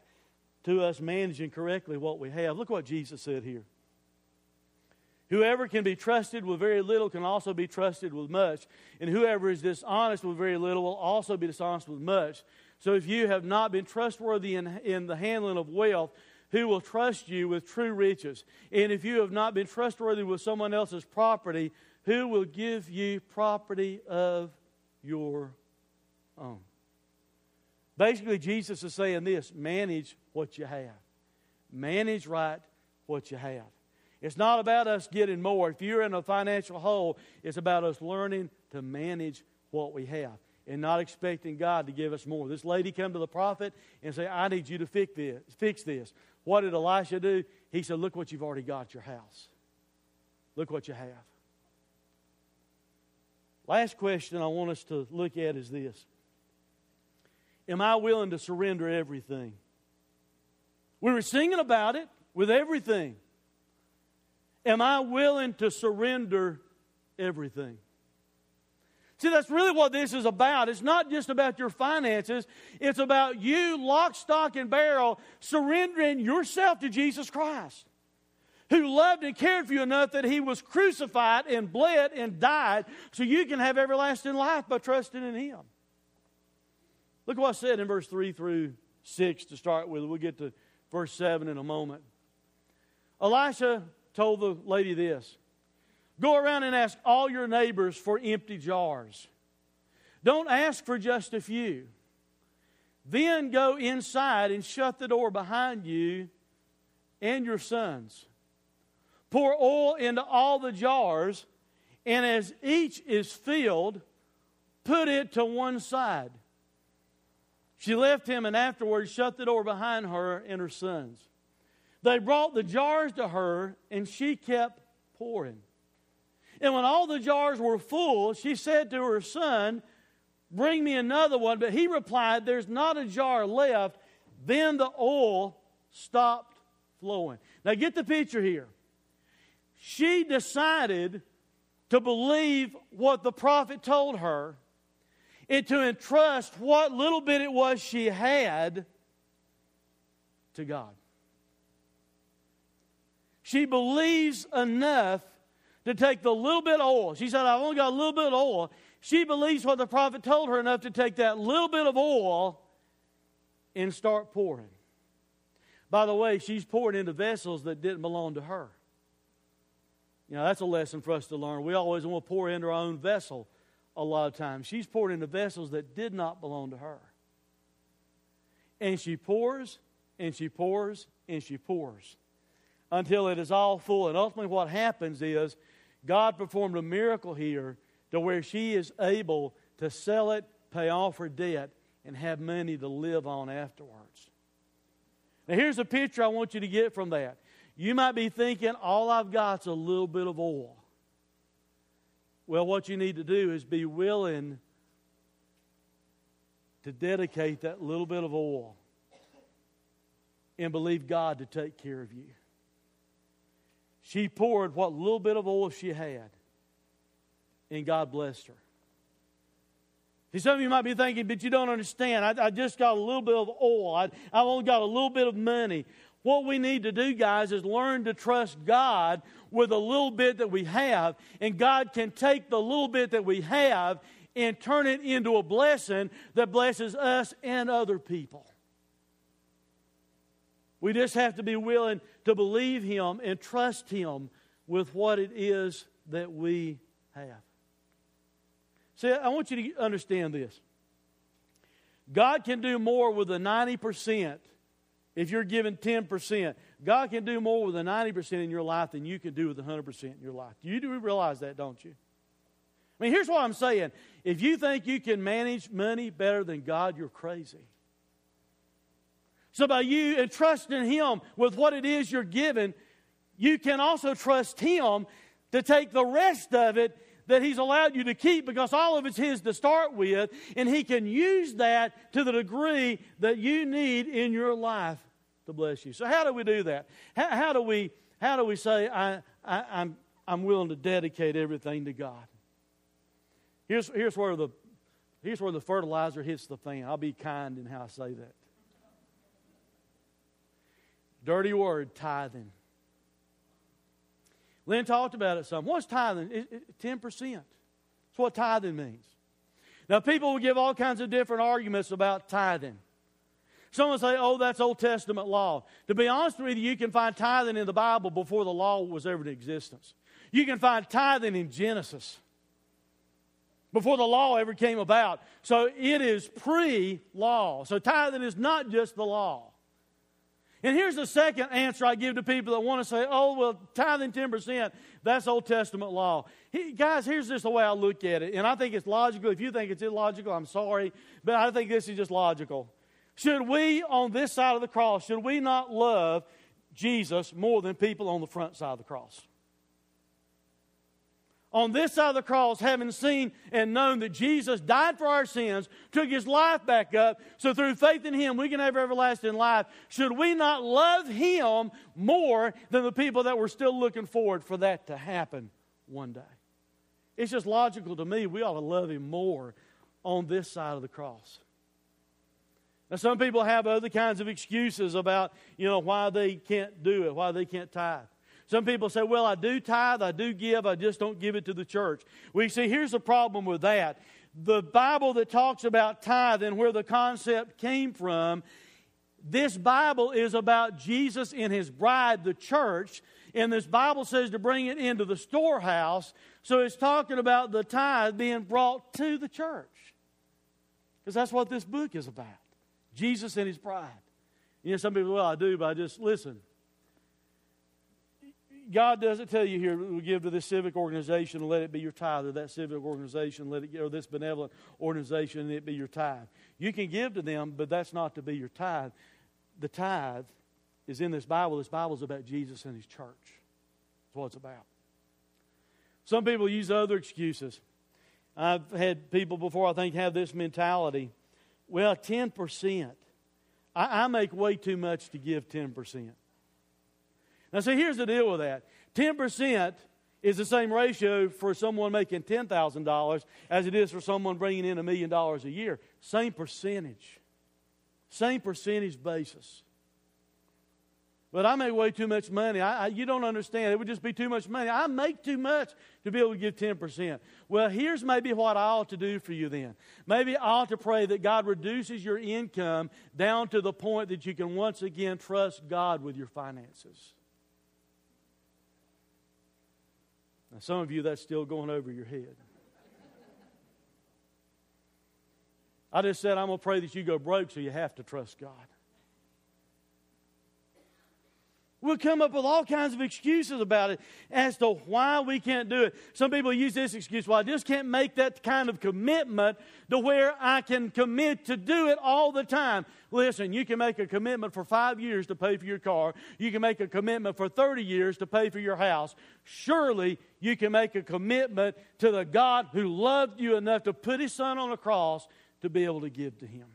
to us managing correctly what we have. Look what Jesus said here. Whoever can be trusted with very little can also be trusted with much. And whoever is dishonest with very little will also be dishonest with much. So if you have not been trustworthy in, in the handling of wealth, who will trust you with true riches? And if you have not been trustworthy with someone else's property, who will give you property of your own. Basically, Jesus is saying this manage what you have. Manage right what you have. It's not about us getting more. If you're in a financial hole, it's about us learning to manage what we have and not expecting God to give us more. This lady come to the prophet and say, I need you to fix this. Fix this. What did Elisha do? He said, Look what you've already got your house. Look what you have. Last question I want us to look at is this Am I willing to surrender everything? We were singing about it with everything. Am I willing to surrender everything? See, that's really what this is about. It's not just about your finances, it's about you, lock, stock, and barrel, surrendering yourself to Jesus Christ who loved and cared for you enough that he was crucified and bled and died so you can have everlasting life by trusting in him. Look what I said in verse 3 through 6 to start with. We'll get to verse 7 in a moment. Elisha told the lady this Go around and ask all your neighbors for empty jars. Don't ask for just a few. Then go inside and shut the door behind you and your sons pour oil into all the jars, and as each is filled, put it to one side. She left him and afterwards shut the door behind her and her sons. They brought the jars to her, and she kept pouring. And when all the jars were full, she said to her son, Bring me another one. But he replied, There's not a jar left. Then the oil stopped flowing. Now get the picture here. She decided to believe what the prophet told her and to entrust what little bit it was she had to God. She believes enough to take the little bit of oil. She said, I've only got a little bit of oil. She believes what the prophet told her enough to take that little bit of oil and start pouring. By the way, she's pouring into vessels that didn't belong to her. You know, that's a lesson for us to learn. We always want to pour into our own vessel a lot of times. She's poured into vessels that did not belong to her. And she pours, and she pours, and she pours until it is all full. And ultimately, what happens is God performed a miracle here to where she is able to sell it, pay off her debt, and have money to live on afterwards. Now, here's a picture I want you to get from that. You might be thinking, all I've got is a little bit of oil. Well, what you need to do is be willing to dedicate that little bit of oil and believe God to take care of you. She poured what little bit of oil she had, and God blessed her. See, some of you might be thinking, but you don't understand. I, I just got a little bit of oil. I, I've only got a little bit of money. What we need to do, guys, is learn to trust God with a little bit that we have, and God can take the little bit that we have and turn it into a blessing that blesses us and other people. We just have to be willing to believe Him and trust Him with what it is that we have. See, I want you to understand this. God can do more with the 90% if you're given 10%. God can do more with a 90% in your life than you can do with the 100% in your life. You do realize that, don't you? I mean, here's what I'm saying. If you think you can manage money better than God, you're crazy. So, by you entrusting Him with what it is you're given, you can also trust Him to take the rest of it that He's allowed you to keep because all of it's His to start with, and He can use that to the degree that you need in your life to bless you. So, how do we do that? How, how do we how do we say I, I, I'm I'm willing to dedicate everything to God? Here's here's where the here's where the fertilizer hits the fan. I'll be kind in how I say that. Dirty word, tithing. Lynn talked about it some. What's tithing? It, it, 10%. That's what tithing means. Now, people will give all kinds of different arguments about tithing. Some will say, oh, that's Old Testament law. To be honest with you, you can find tithing in the Bible before the law was ever in existence. You can find tithing in Genesis before the law ever came about. So it is pre law. So tithing is not just the law. And here's the second answer I give to people that want to say, oh, well, tithing 10%, that's Old Testament law. He, guys, here's just the way I look at it. And I think it's logical. If you think it's illogical, I'm sorry. But I think this is just logical. Should we, on this side of the cross, should we not love Jesus more than people on the front side of the cross? On this side of the cross, having seen and known that Jesus died for our sins, took his life back up, so through faith in him we can have everlasting life, should we not love him more than the people that were still looking forward for that to happen one day? It's just logical to me. We ought to love him more on this side of the cross. Now, some people have other kinds of excuses about, you know, why they can't do it, why they can't tithe. Some people say, well, I do tithe, I do give, I just don't give it to the church. We see here's the problem with that. The Bible that talks about tithe and where the concept came from, this Bible is about Jesus and his bride, the church. And this Bible says to bring it into the storehouse. So it's talking about the tithe being brought to the church. Because that's what this book is about Jesus and his bride. You know, some people, say, well, I do, but I just listen God doesn't tell you here, we give to this civic organization and let it be your tithe, or that civic organization, let it, or this benevolent organization and it be your tithe. You can give to them, but that's not to be your tithe. The tithe is in this Bible. This Bible is about Jesus and His church. That's what it's about. Some people use other excuses. I've had people before, I think, have this mentality. Well, 10%. I, I make way too much to give 10%. Now, see, here's the deal with that 10% is the same ratio for someone making $10,000 as it is for someone bringing in a million dollars a year. Same percentage, same percentage basis. But I make way too much money. I, I, you don't understand. It would just be too much money. I make too much to be able to give 10%. Well, here's maybe what I ought to do for you then. Maybe I ought to pray that God reduces your income down to the point that you can once again trust God with your finances. Now, some of you, that's still going over your head. I just said I'm going to pray that you go broke so you have to trust God. We'll come up with all kinds of excuses about it as to why we can't do it. Some people use this excuse, well, I just can't make that kind of commitment to where I can commit to do it all the time. Listen, you can make a commitment for five years to pay for your car. You can make a commitment for 30 years to pay for your house. Surely you can make a commitment to the God who loved you enough to put his son on the cross to be able to give to him.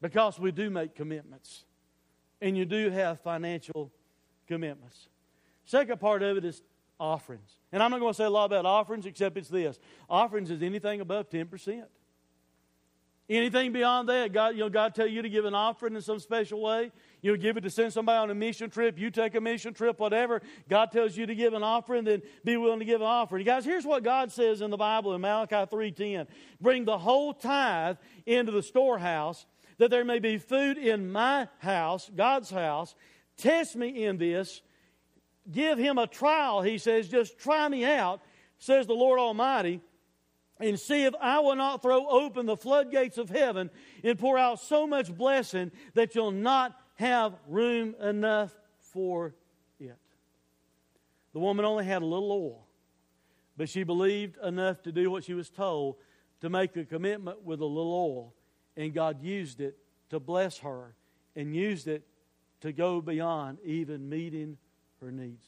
Because we do make commitments and you do have financial commitments. Second part of it is offerings. And I'm not going to say a lot about offerings except it's this. Offerings is anything above 10%. Anything beyond that, God, you know, God tell you to give an offering in some special way. You'll give it to send somebody on a mission trip. You take a mission trip, whatever. God tells you to give an offering, then be willing to give an offering. Guys, here's what God says in the Bible in Malachi 3.10. Bring the whole tithe into the storehouse that there may be food in my house, God's house. Test me in this. Give him a trial, he says. Just try me out, says the Lord Almighty, and see if I will not throw open the floodgates of heaven and pour out so much blessing that you'll not have room enough for it. The woman only had a little oil, but she believed enough to do what she was told to make a commitment with a little oil and God used it to bless her and used it to go beyond even meeting her needs.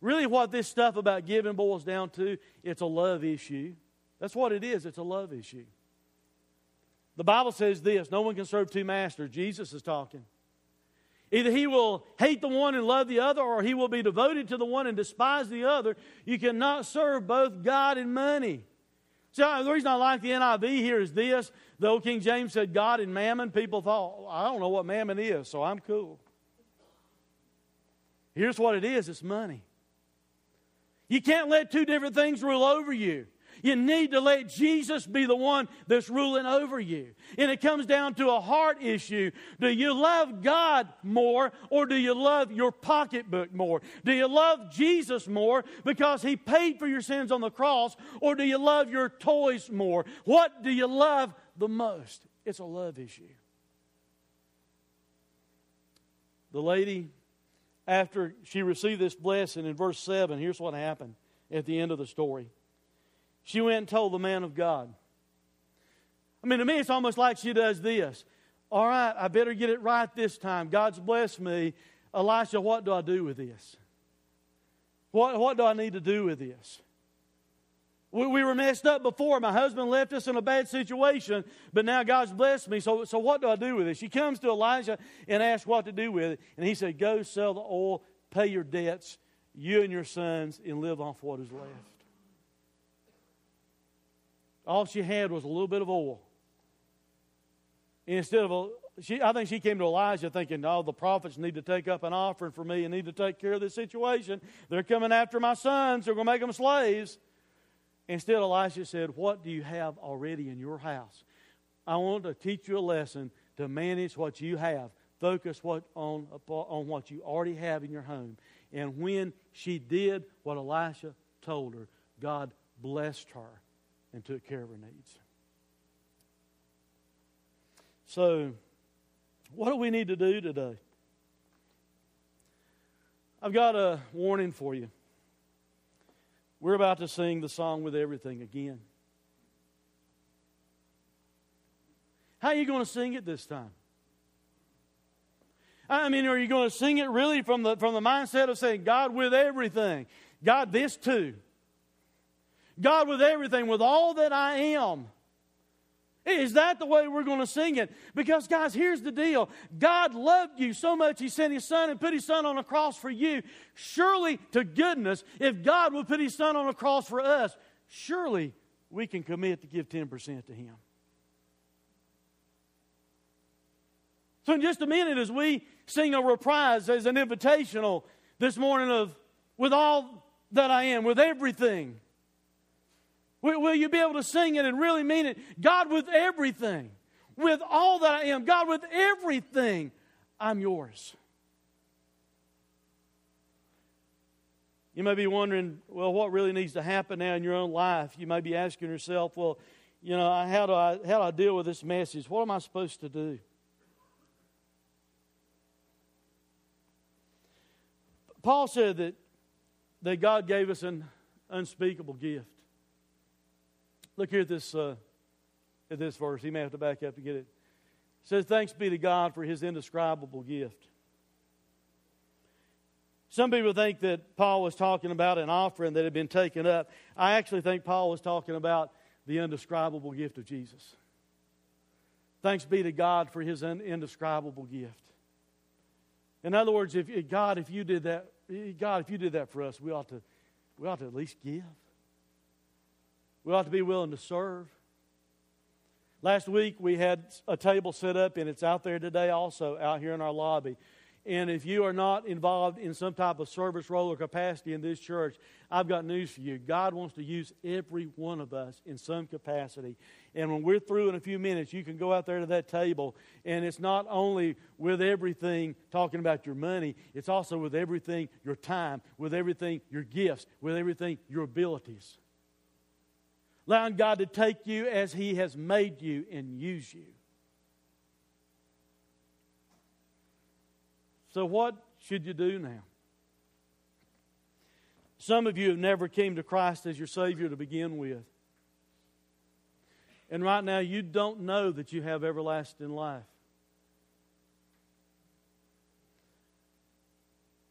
Really, what this stuff about giving boils down to, it's a love issue. That's what it is, it's a love issue. The Bible says this no one can serve two masters. Jesus is talking. Either he will hate the one and love the other, or he will be devoted to the one and despise the other. You cannot serve both God and money. So the reason I like the NIV here is this. Though King James said God and mammon, people thought, I don't know what mammon is, so I'm cool. Here's what it is it's money. You can't let two different things rule over you. You need to let Jesus be the one that's ruling over you. And it comes down to a heart issue. Do you love God more or do you love your pocketbook more? Do you love Jesus more because he paid for your sins on the cross or do you love your toys more? What do you love the most? It's a love issue. The lady, after she received this blessing in verse 7, here's what happened at the end of the story. She went and told the man of God. I mean, to me, it's almost like she does this. All right, I better get it right this time. God's blessed me. Elisha, what do I do with this? What, what do I need to do with this? We, we were messed up before. My husband left us in a bad situation, but now God's blessed me. So, so what do I do with this? She comes to Elijah and asks what to do with it. And he said, Go sell the oil, pay your debts, you and your sons, and live off what is left. All she had was a little bit of oil. Instead of a, she, I think she came to Elijah thinking, oh, the prophets need to take up an offering for me and need to take care of this situation. They're coming after my sons. They're going to make them slaves. Instead, Elijah said, What do you have already in your house? I want to teach you a lesson to manage what you have. Focus what, on, on what you already have in your home. And when she did what Elisha told her, God blessed her and took care of her needs. So, what do we need to do today? I've got a warning for you. We're about to sing the song with everything again. How are you going to sing it this time? I mean, are you going to sing it really from the, from the mindset of saying, God with everything? God, this too. God with everything, with all that I am. Is that the way we're going to sing it? Because, guys, here's the deal God loved you so much, He sent His Son and put His Son on a cross for you. Surely, to goodness, if God would put His Son on a cross for us, surely we can commit to give 10% to Him. So, in just a minute, as we sing a reprise as an invitational this morning of with all that I am, with everything. Will, you be able to sing it and really mean it? God, with everything, with all that I am, God, with everything, I'm yours. You may be wondering, well, what really needs to happen now in your own life? You may be asking yourself, well, you know, how do I how do I deal with this message? What am I supposed to do? Paul said that, that God gave us an unspeakable gift. Look here at this, uh, at this verse. He may have to back up to get it. It says, Thanks be to God for his indescribable gift. Some people think that Paul was talking about an offering that had been taken up. I actually think Paul was talking about the indescribable gift of Jesus. Thanks be to God for his indescribable gift. In other words, if God, if you did that, God, if you did that for us, we ought to, we ought to at least give. We ought to be willing to serve. Last week we had a table set up, and it's out there today also, out here in our lobby. And if you are not involved in some type of service role or capacity in this church, I've got news for you. God wants to use every one of us in some capacity. And when we're through in a few minutes, you can go out there to that table, and it's not only with everything talking about your money, it's also with everything your time, with everything your gifts, with everything your abilities. Allowing God to take you as He has made you and use you. So, what should you do now? Some of you have never came to Christ as your Savior to begin with. And right now, you don't know that you have everlasting life.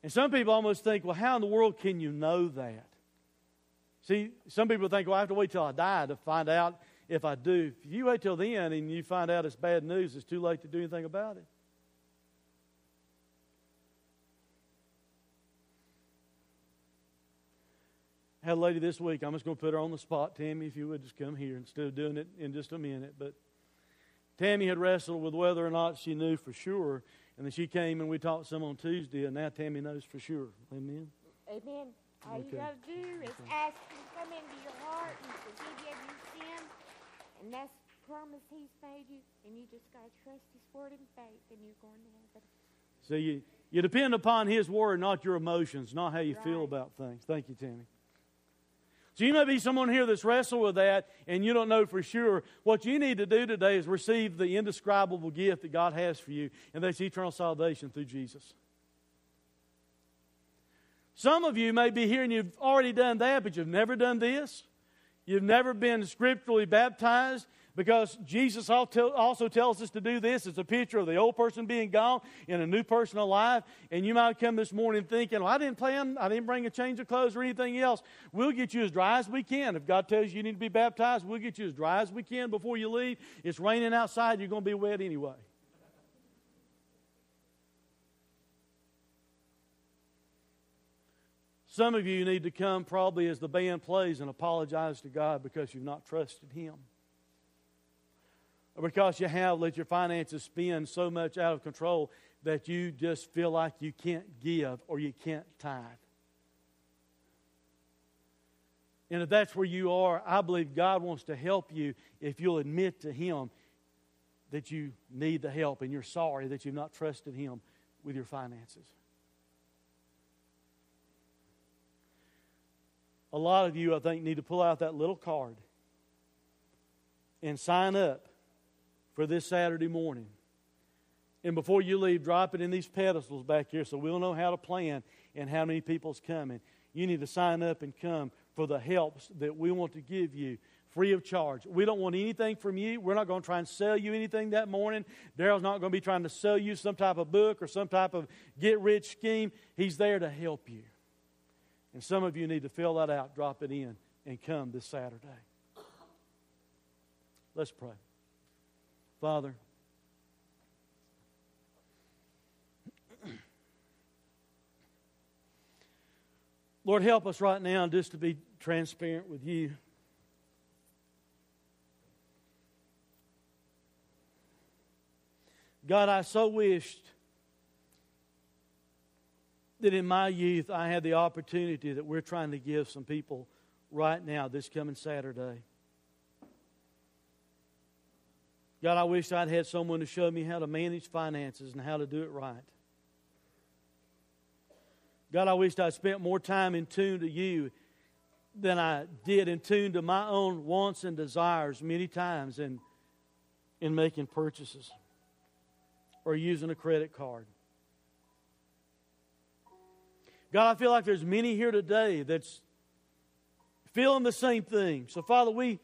And some people almost think, well, how in the world can you know that? See, some people think, well, I have to wait till I die to find out if I do. If you wait till then and you find out it's bad news, it's too late to do anything about it. had a lady this week. I'm just going to put her on the spot. Tammy, if you would just come here instead of doing it in just a minute. But Tammy had wrestled with whether or not she knew for sure. And then she came and we talked some on Tuesday, and now Tammy knows for sure. Amen. Amen. All okay. you got to do is okay. ask Him to come into your heart and forgive you of your sin. And that's the promise He's made you. And you just got to trust His word in faith, and you're going to heaven. So you, you depend upon His word, not your emotions, not how you right. feel about things. Thank you, Tammy. So you may be someone here that's wrestled with that and you don't know for sure. What you need to do today is receive the indescribable gift that God has for you, and that's eternal salvation through Jesus. Some of you may be here and you've already done that, but you've never done this. You've never been scripturally baptized. Because Jesus also tells us to do this. It's a picture of the old person being gone and a new person alive. And you might come this morning thinking, well, I didn't plan, I didn't bring a change of clothes or anything else. We'll get you as dry as we can. If God tells you you need to be baptized, we'll get you as dry as we can before you leave. It's raining outside, you're going to be wet anyway. Some of you need to come probably as the band plays and apologize to God because you've not trusted Him or because you have let your finances spin so much out of control that you just feel like you can't give or you can't tithe. And if that's where you are, I believe God wants to help you if you'll admit to Him that you need the help and you're sorry that you've not trusted Him with your finances. A lot of you, I think, need to pull out that little card and sign up for this Saturday morning And before you leave, drop it in these pedestals back here so we'll know how to plan and how many people's coming. You need to sign up and come for the helps that we want to give you free of charge. We don't want anything from you. We're not going to try and sell you anything that morning. Daryl's not going to be trying to sell you some type of book or some type of get rich scheme. He's there to help you. And some of you need to fill that out, drop it in, and come this Saturday. Let's pray. Father, Lord, help us right now just to be transparent with you. God, I so wished that in my youth I had the opportunity that we're trying to give some people right now this coming Saturday. God, I wish I'd had someone to show me how to manage finances and how to do it right. God, I wished I'd spent more time in tune to you than I did in tune to my own wants and desires many times in, in making purchases or using a credit card. God, I feel like there's many here today that's feeling the same thing. So, Father, we,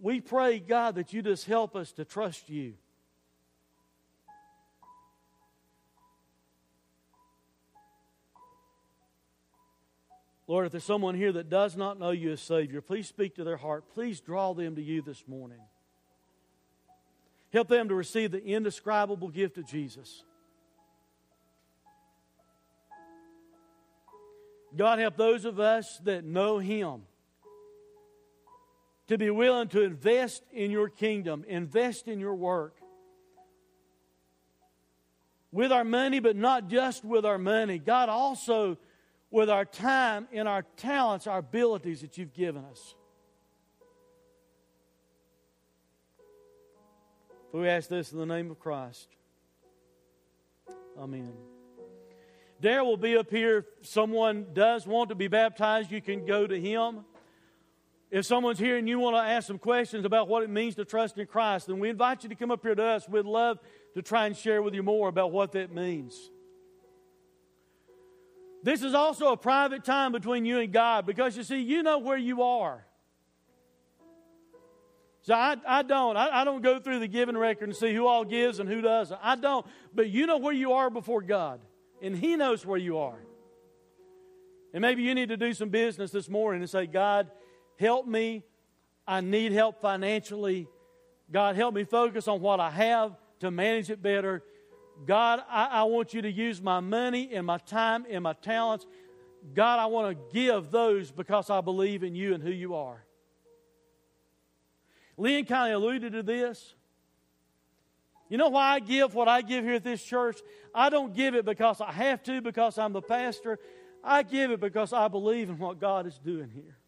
we pray, God, that you just help us to trust you. Lord, if there's someone here that does not know you as Savior, please speak to their heart. Please draw them to you this morning. Help them to receive the indescribable gift of Jesus. God, help those of us that know Him to be willing to invest in your kingdom, invest in your work. With our money, but not just with our money. God, also with our time and our talents, our abilities that you've given us. We ask this in the name of Christ. Amen. Daryl will be up here. If someone does want to be baptized, you can go to him. If someone's here and you want to ask some questions about what it means to trust in Christ, then we invite you to come up here to us. We'd love to try and share with you more about what that means. This is also a private time between you and God because you see, you know where you are. So I, I don't. I, I don't go through the giving record and see who all gives and who doesn't. I don't. But you know where you are before God, and He knows where you are. And maybe you need to do some business this morning and say, God, help me. I need help financially. God, help me focus on what I have to manage it better God, I, I want you to use my money and my time and my talents. God, I want to give those because I believe in you and who you are. Lynn kind of alluded to this. You know why I give what I give here at this church? I don't give it because I have to, because I'm the pastor. I give it because I believe in what God is doing here.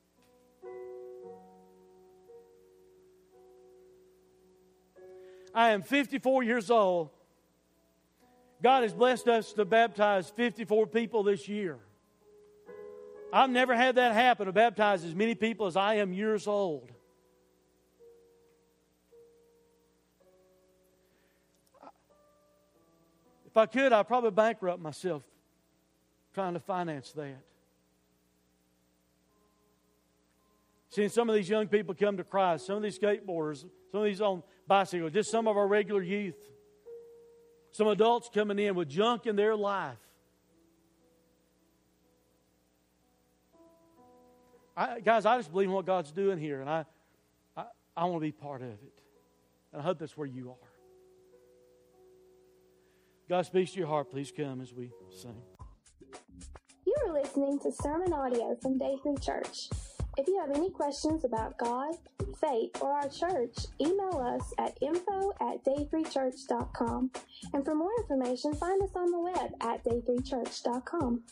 I am 54 years old God has blessed us to baptize 54 people this year. I've never had that happen to baptize as many people as I am years old. If I could, I'd probably bankrupt myself trying to finance that. Seeing some of these young people come to Christ, some of these skateboarders, some of these on bicycles, just some of our regular youth. Some adults coming in with junk in their life. I, guys, I just believe in what God's doing here, and I, I, I want to be part of it. And I hope that's where you are. God speaks to your heart. Please come as we sing. You are listening to sermon audio from Day 3 Church. If you have any questions about God, faith, or our church, email us at info at day3church.com. And for more information, find us on the web at day3church.com.